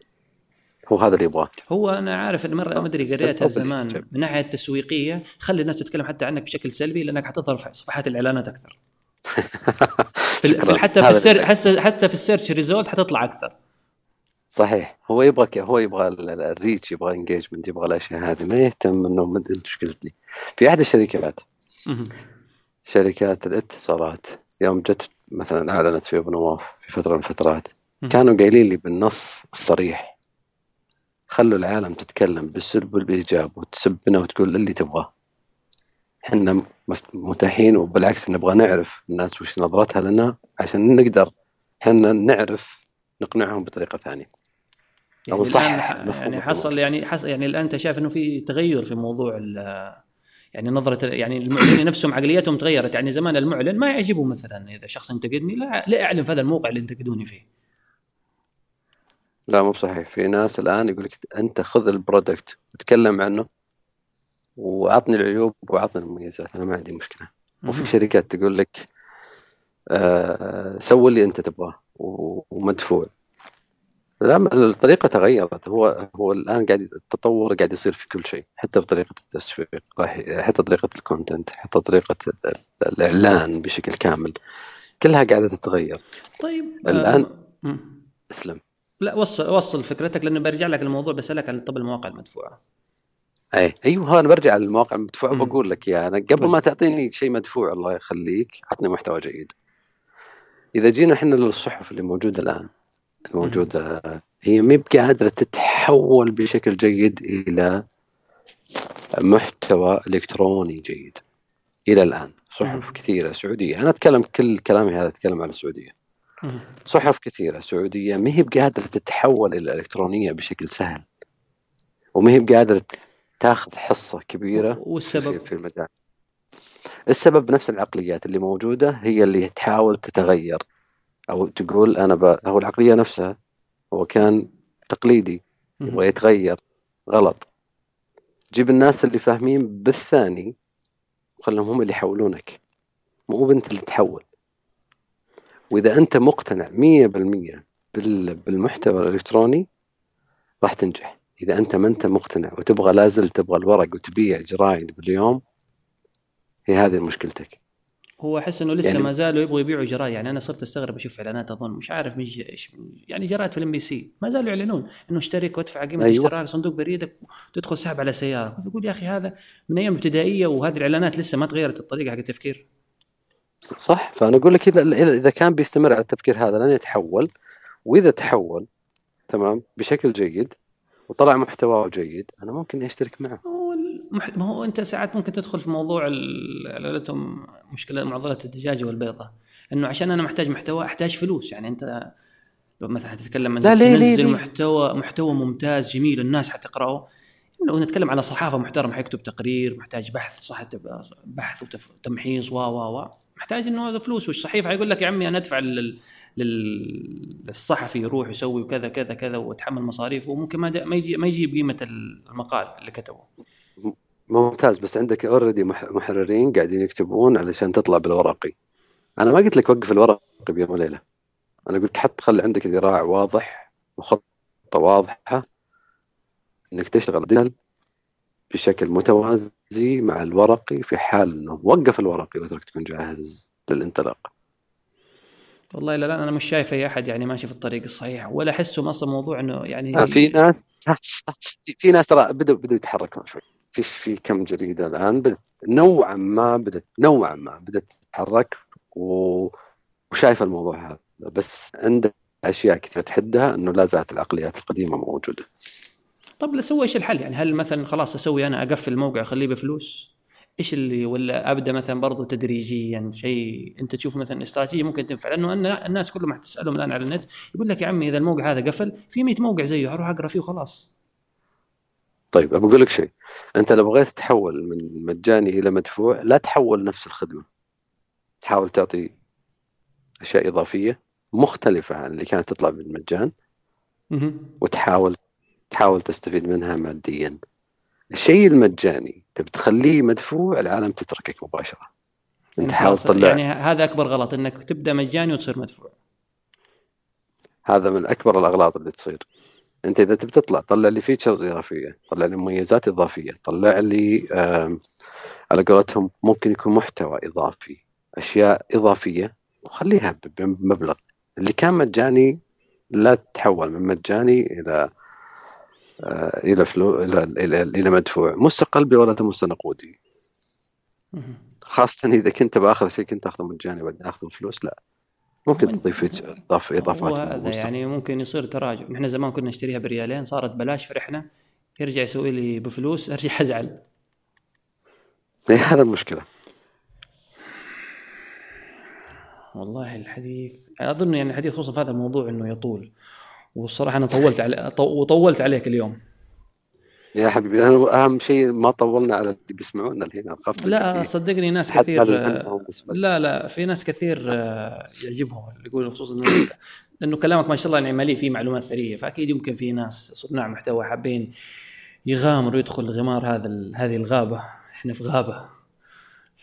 هو هذا اللي يبغاه هو أنا عارف ان مرة. ما ادري قريتها زمان. من ناحية التسويقيه خلي الناس تتكلم حتى عنك بشكل سلبي لأنك حتظهر في صفحات الإعلانات أكثر. في حتى في ال search حتى حتى في ال search result حتطلع أكثر. صحيح. هو يبغى هو يبغى ال- ال- ال reach يبغى engagement يبغى الأشياء هذه. ما يهتم إنه إيش قلت لي. في أحد الشركات. شركات الاتصالات. يوم جت مثلا أعلنت في أبو نواف في فترة من الفترات. كانوا قايلين لي بالنص الصريح خلوا العالم تتكلم بالسلب وبالإيجاب وتسبنا وتقول اللي تبغاه. إحنا متاحين وبالعكس نبغى نعرف الناس وش نظرتها لنا عشان نقدر إحنا نعرف نقنعهم بطريقة ثانية. أو يعني نصحح الآن ح- مفهوم يعني. حصل يعني حصل يعني الآن أنت شايف إنه في تغير في موضوع يعني نظرة يعني المعلنين نفسهم عقليتهم تغيرت يعني زمان المعلن ما يعجبه مثلا إذا شخص انتقدني لا لا اعلن في هذا الموقع اللي انتقدوني فيه. لا مو بصحيح في ناس الآن يقول لك أنت خذ البرودكت وتكلم عنه وأعطني العيوب وأعطني المميزات. أنا ما عندي مشكلة. وفي. شركات تقول لك آه سوي اللي أنت تبغاه ومدفوع. لا الطريقة تغيرت. هو هو الآن قاعد التطور قاعد يصير في كل شيء. حتى بطريقة التسويق راح حتى طريقة الكونتنت حتى طريقة ال- الإعلان بشكل كامل. كلها قاعدة تتغير. طيب آه، مم. اسلم. لا وصل وصل فكرتك لأنه برجع لك الموضوع بسالك عن طب المواقع المدفوعة. أي أيوه أنا برجع للمواقع المدفوعة مم. بقول لك يا أنا قبل ما تعطيني شيء مدفوع الله يخليك عطني محتوى جيد. إذا جينا إحنا للصحف اللي موجودة الآن الموجوده هي ما قادره تتحول بشكل جيد إلى محتوى إلكتروني جيد إلى الآن. صحف كثيرة سعودية. أنا أتكلم كل كلامي هذا أتكلم عن السعودية. صحف كثيرة سعودية ما هي بقادرة تتحول إلى إلكترونية بشكل سهل وما هي بقادرة تاخذ حصة كبيرة والسبب؟ في, المجال. السبب نفس العقليات اللي موجودة هي اللي تحاول تتغير أو تقول أنا ب... هو العقلية نفسها هو كان تقليدي. يبغى يتغير غلط. جيب الناس اللي فاهمين بالثاني وخلهم هم اللي يحولونك مو بنت اللي تحول. وإذا أنت مقتنع مية بالمية بال... بالمحتوى الإلكتروني راح تنجح. إذا أنت ما أنت مقتنع وتبغى لا زلت تبغى الورق وتبيع جرايد باليوم هي هذه مشكلتك. هو أحس إنه لسه يعني- ما زالوا يبغوا يبيعوا جرايد. يعني أنا صرت أستغرب أشوف إعلانات أظن مش عارف مش إيش يعني جرايد في الإم بي سي. ما زالوا يعلنون إنه اشترك وادفع قيمة أيوة. اشتراك صندوق بريدك وتدخل سحب على سيارة. كنت أقول يا أخي هذا من أيام ابتدائية وهذه الإعلانات لسه ما تغيرت الطريقة حق التفكير. صح فأنا أقول لك إذا كان بيستمر على التفكير هذا لن يتحول وإذا تحول تمام بشكل جيد وطلع محتواه جيد أنا ممكن أشترك معه. ما هو أنت ساعات ممكن تدخل في موضوع قولتهم مشكلة معضلة الدجاجه والبيضة إنه عشان أنا محتاج محتوى أحتاج فلوس يعني أنت لو مثلا تتكلم عن لا، ليه- ليه-؟ محتوى محتوى ممتاز جميل الناس حتقرأه لو نتكلم على صحافة محترم حيكتب تقرير محتاج بحث صح بحث وتمحيص و و و محتاج إنه فلوس. والصحيفه حيقول لك يا عمي أنا أدفع لل... لل... للصحفي يروح يسوي وكذا كذا كذا ويتحمل مصاريف وممكن ما, ما يجي ما يجيب قيمة المقال اللي كتبه. ممتاز. بس عندك اوريدي محررين قاعدين يكتبون علشان تطلع بالورقي. أنا ما قلت لك وقف الورقي بيوم وليلة. أنا قلت حط خلي عندك ذراع واضح وخطة واضحة إنك تشتغل. بشكل متوازي مع الورقي في حال إنه وقف الورقي وترك تكون جاهز للانطلاق. والله لا لا أنا مش شايف أي أحد يعني ماشي في الطريق الصحيح ولا احسهم أصلا موضوع إنه يعني آه، في ناس في- ناس ترى بدوا بدوا يتحركون شوي. في في كم جريدة الآن بدت نوعا ما بدت نوعا ما بدت تتحرك و... وشايفه الموضوع هذا. بس عنده أشياء كثيرة تحدها إنه لا زالت العقليات القديمة موجودة. طب أسوي إيش الحل؟ يعني هل مثلا خلاص أسوي أنا أقفل الموقع أخليه بفلوس؟ إيش اللي ولا أبدأ مثلا برضو تدريجيا؟ شيء أنت تشوف مثلا استراتيجية ممكن تنفع. لأنه أنا الناس كلهم حتسالهم الآن على النت يقول لك يا عمي إذا الموقع هذا قفل في 100 موقع زيه أروح أقرأ فيه وخلاص. طيب بقول لك شيء. أنت لو بغيت تحول من مجاني إلى مدفوع لا تحول نفس الخدمة. تحاول تعطي أشياء إضافية مختلفة عن اللي كانت تطلع بالمجان. وتحاول تحاول تستفيد منها ماديا. الشيء المجاني تبي تخليه مدفوع العالم تتركك مباشرة. أنت حاول تطلع يعني هذا أكبر غلط إنك تبدأ مجاني وتصير مدفوع. هذا من أكبر الأغلاط اللي تصير. أنت إذا تبي تطلع طلع لي فيتشرز إضافية طلع لي مميزات إضافية طلع لي على قولتهم ممكن يكون محتوى إضافي أشياء إضافية وخليها بمبلغ. اللي كان مجاني لا تتحول من مجاني إلى إلى فلو إلى إلى, إلى مدفوع. مستقل بولد مستنقودي مهم. خاصة إذا كنت بآخذ شيء كنت اخذه مجاني بعدين أخذ فلوس لا. ممكن تضيف اضاف إضافات مستقلة. يعني ممكن يصير تراجع. نحن زمان كنا نشتريها بريالين صارت بلاش فرحنا يرجع يسوي لي بفلوس أرجع أزعل. إيه، هذا المشكلة. والله الحديث أظن يعني الحديث خصوصا في هذا الموضوع إنه يطول. والصراحة أنا طولت على طو- وطولت عليك اليوم. يا حبيبي أنا أهم شيء ما طولنا على اللي بيسمعونا الحين خفت لا صدقني ناس كثير. لا لا في ناس كثير آه، يعجبهم اللي يقولوا خصوصا لأنه كلامك ما شاء الله يعني مليء فيه معلومات ثرية فأكيد يمكن في ناس صناع محتوى حابين يغامروا يدخل غمار هذا هذه الغابة. إحنا في غابة.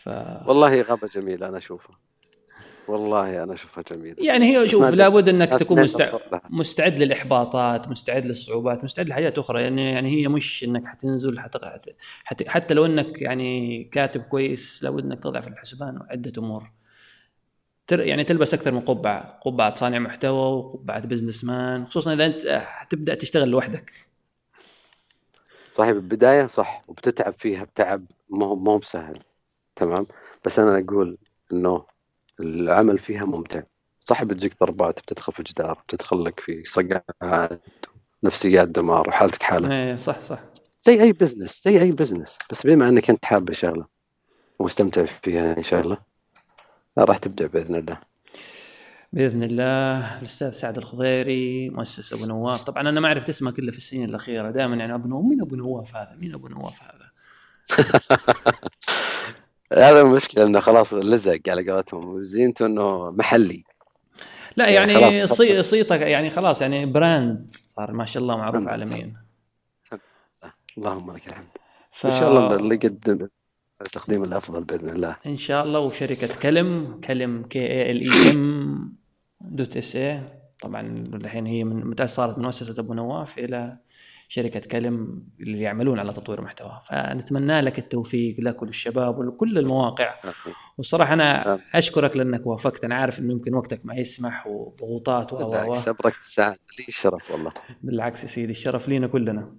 ف والله غابة جميلة أنا أشوفها. والله أنا أشوفها جميلة. يعني هي شوف لابد إنك تكون مستع... مستعد للإحباطات مستعد للصعوبات مستعد لحاجات أخرى. يعني يعني هي مش إنك حتنزل حت... حت... حتى لو إنك يعني كاتب كويس لابد إنك تضع في الحسبان عدة أمور. تر... يعني تلبس أكثر من قبعة قبعة صانع محتوى وقبعة بزنس مان خصوصا إذا أنت حتبدا تشتغل لوحدك. صحيح بالبداية صح وبتتعب فيها بتعب ما هو ما هو بسهل تمام؟ بس أنا أقول إنه العمل فيها ممتع. صح بتجيك ضربات بتدخل في جدار بتدخل لك في صقعات نفسيات دمار وحالتك حالة. إيه صح صح. زي أي business زي أي business بس بما إنك أنت حاب الشغله ومستمتع فيها إن شاء الله راح تبدع بإذن الله. بإذن الله الأستاذ سعد الخضيري مؤسس أبو نواف. طبعا أنا ما عرفت اسمك إلا في السنين الأخيرة. دائما يعني أبو نواف مين أبو نواف هذا؟ مين أبو نواف هذا؟ هذا المشكلة إنه خلاص لزق على قولتهم. زينته إنه محلي. لا يعني يعني صي. صيتك يعني خلاص يعني براند صار ما شاء الله معروف عالميا. اللهم لك الحمد. ف... إن شاء الله اللي قدم التقديم الأفضل بإذن الله. إن شاء الله. وشركة كلم كلم K A L A M dot S A طبعا الحين هي من متى صارت مؤسسة أبو نواف إلى شركة كلم اللي يعملون على تطوير محتوى فنتمنى لك التوفيق لك وللشباب ولكل المواقع. والصراحة أنا آمين. أشكرك لأنك وافقت. أنا عارف إنه يمكن وقتك ما يسمح وضغوطات و بالعكس أبرك السعاده لي الشرف والله. بالعكس يا سيدي الشرف لينا كلنا.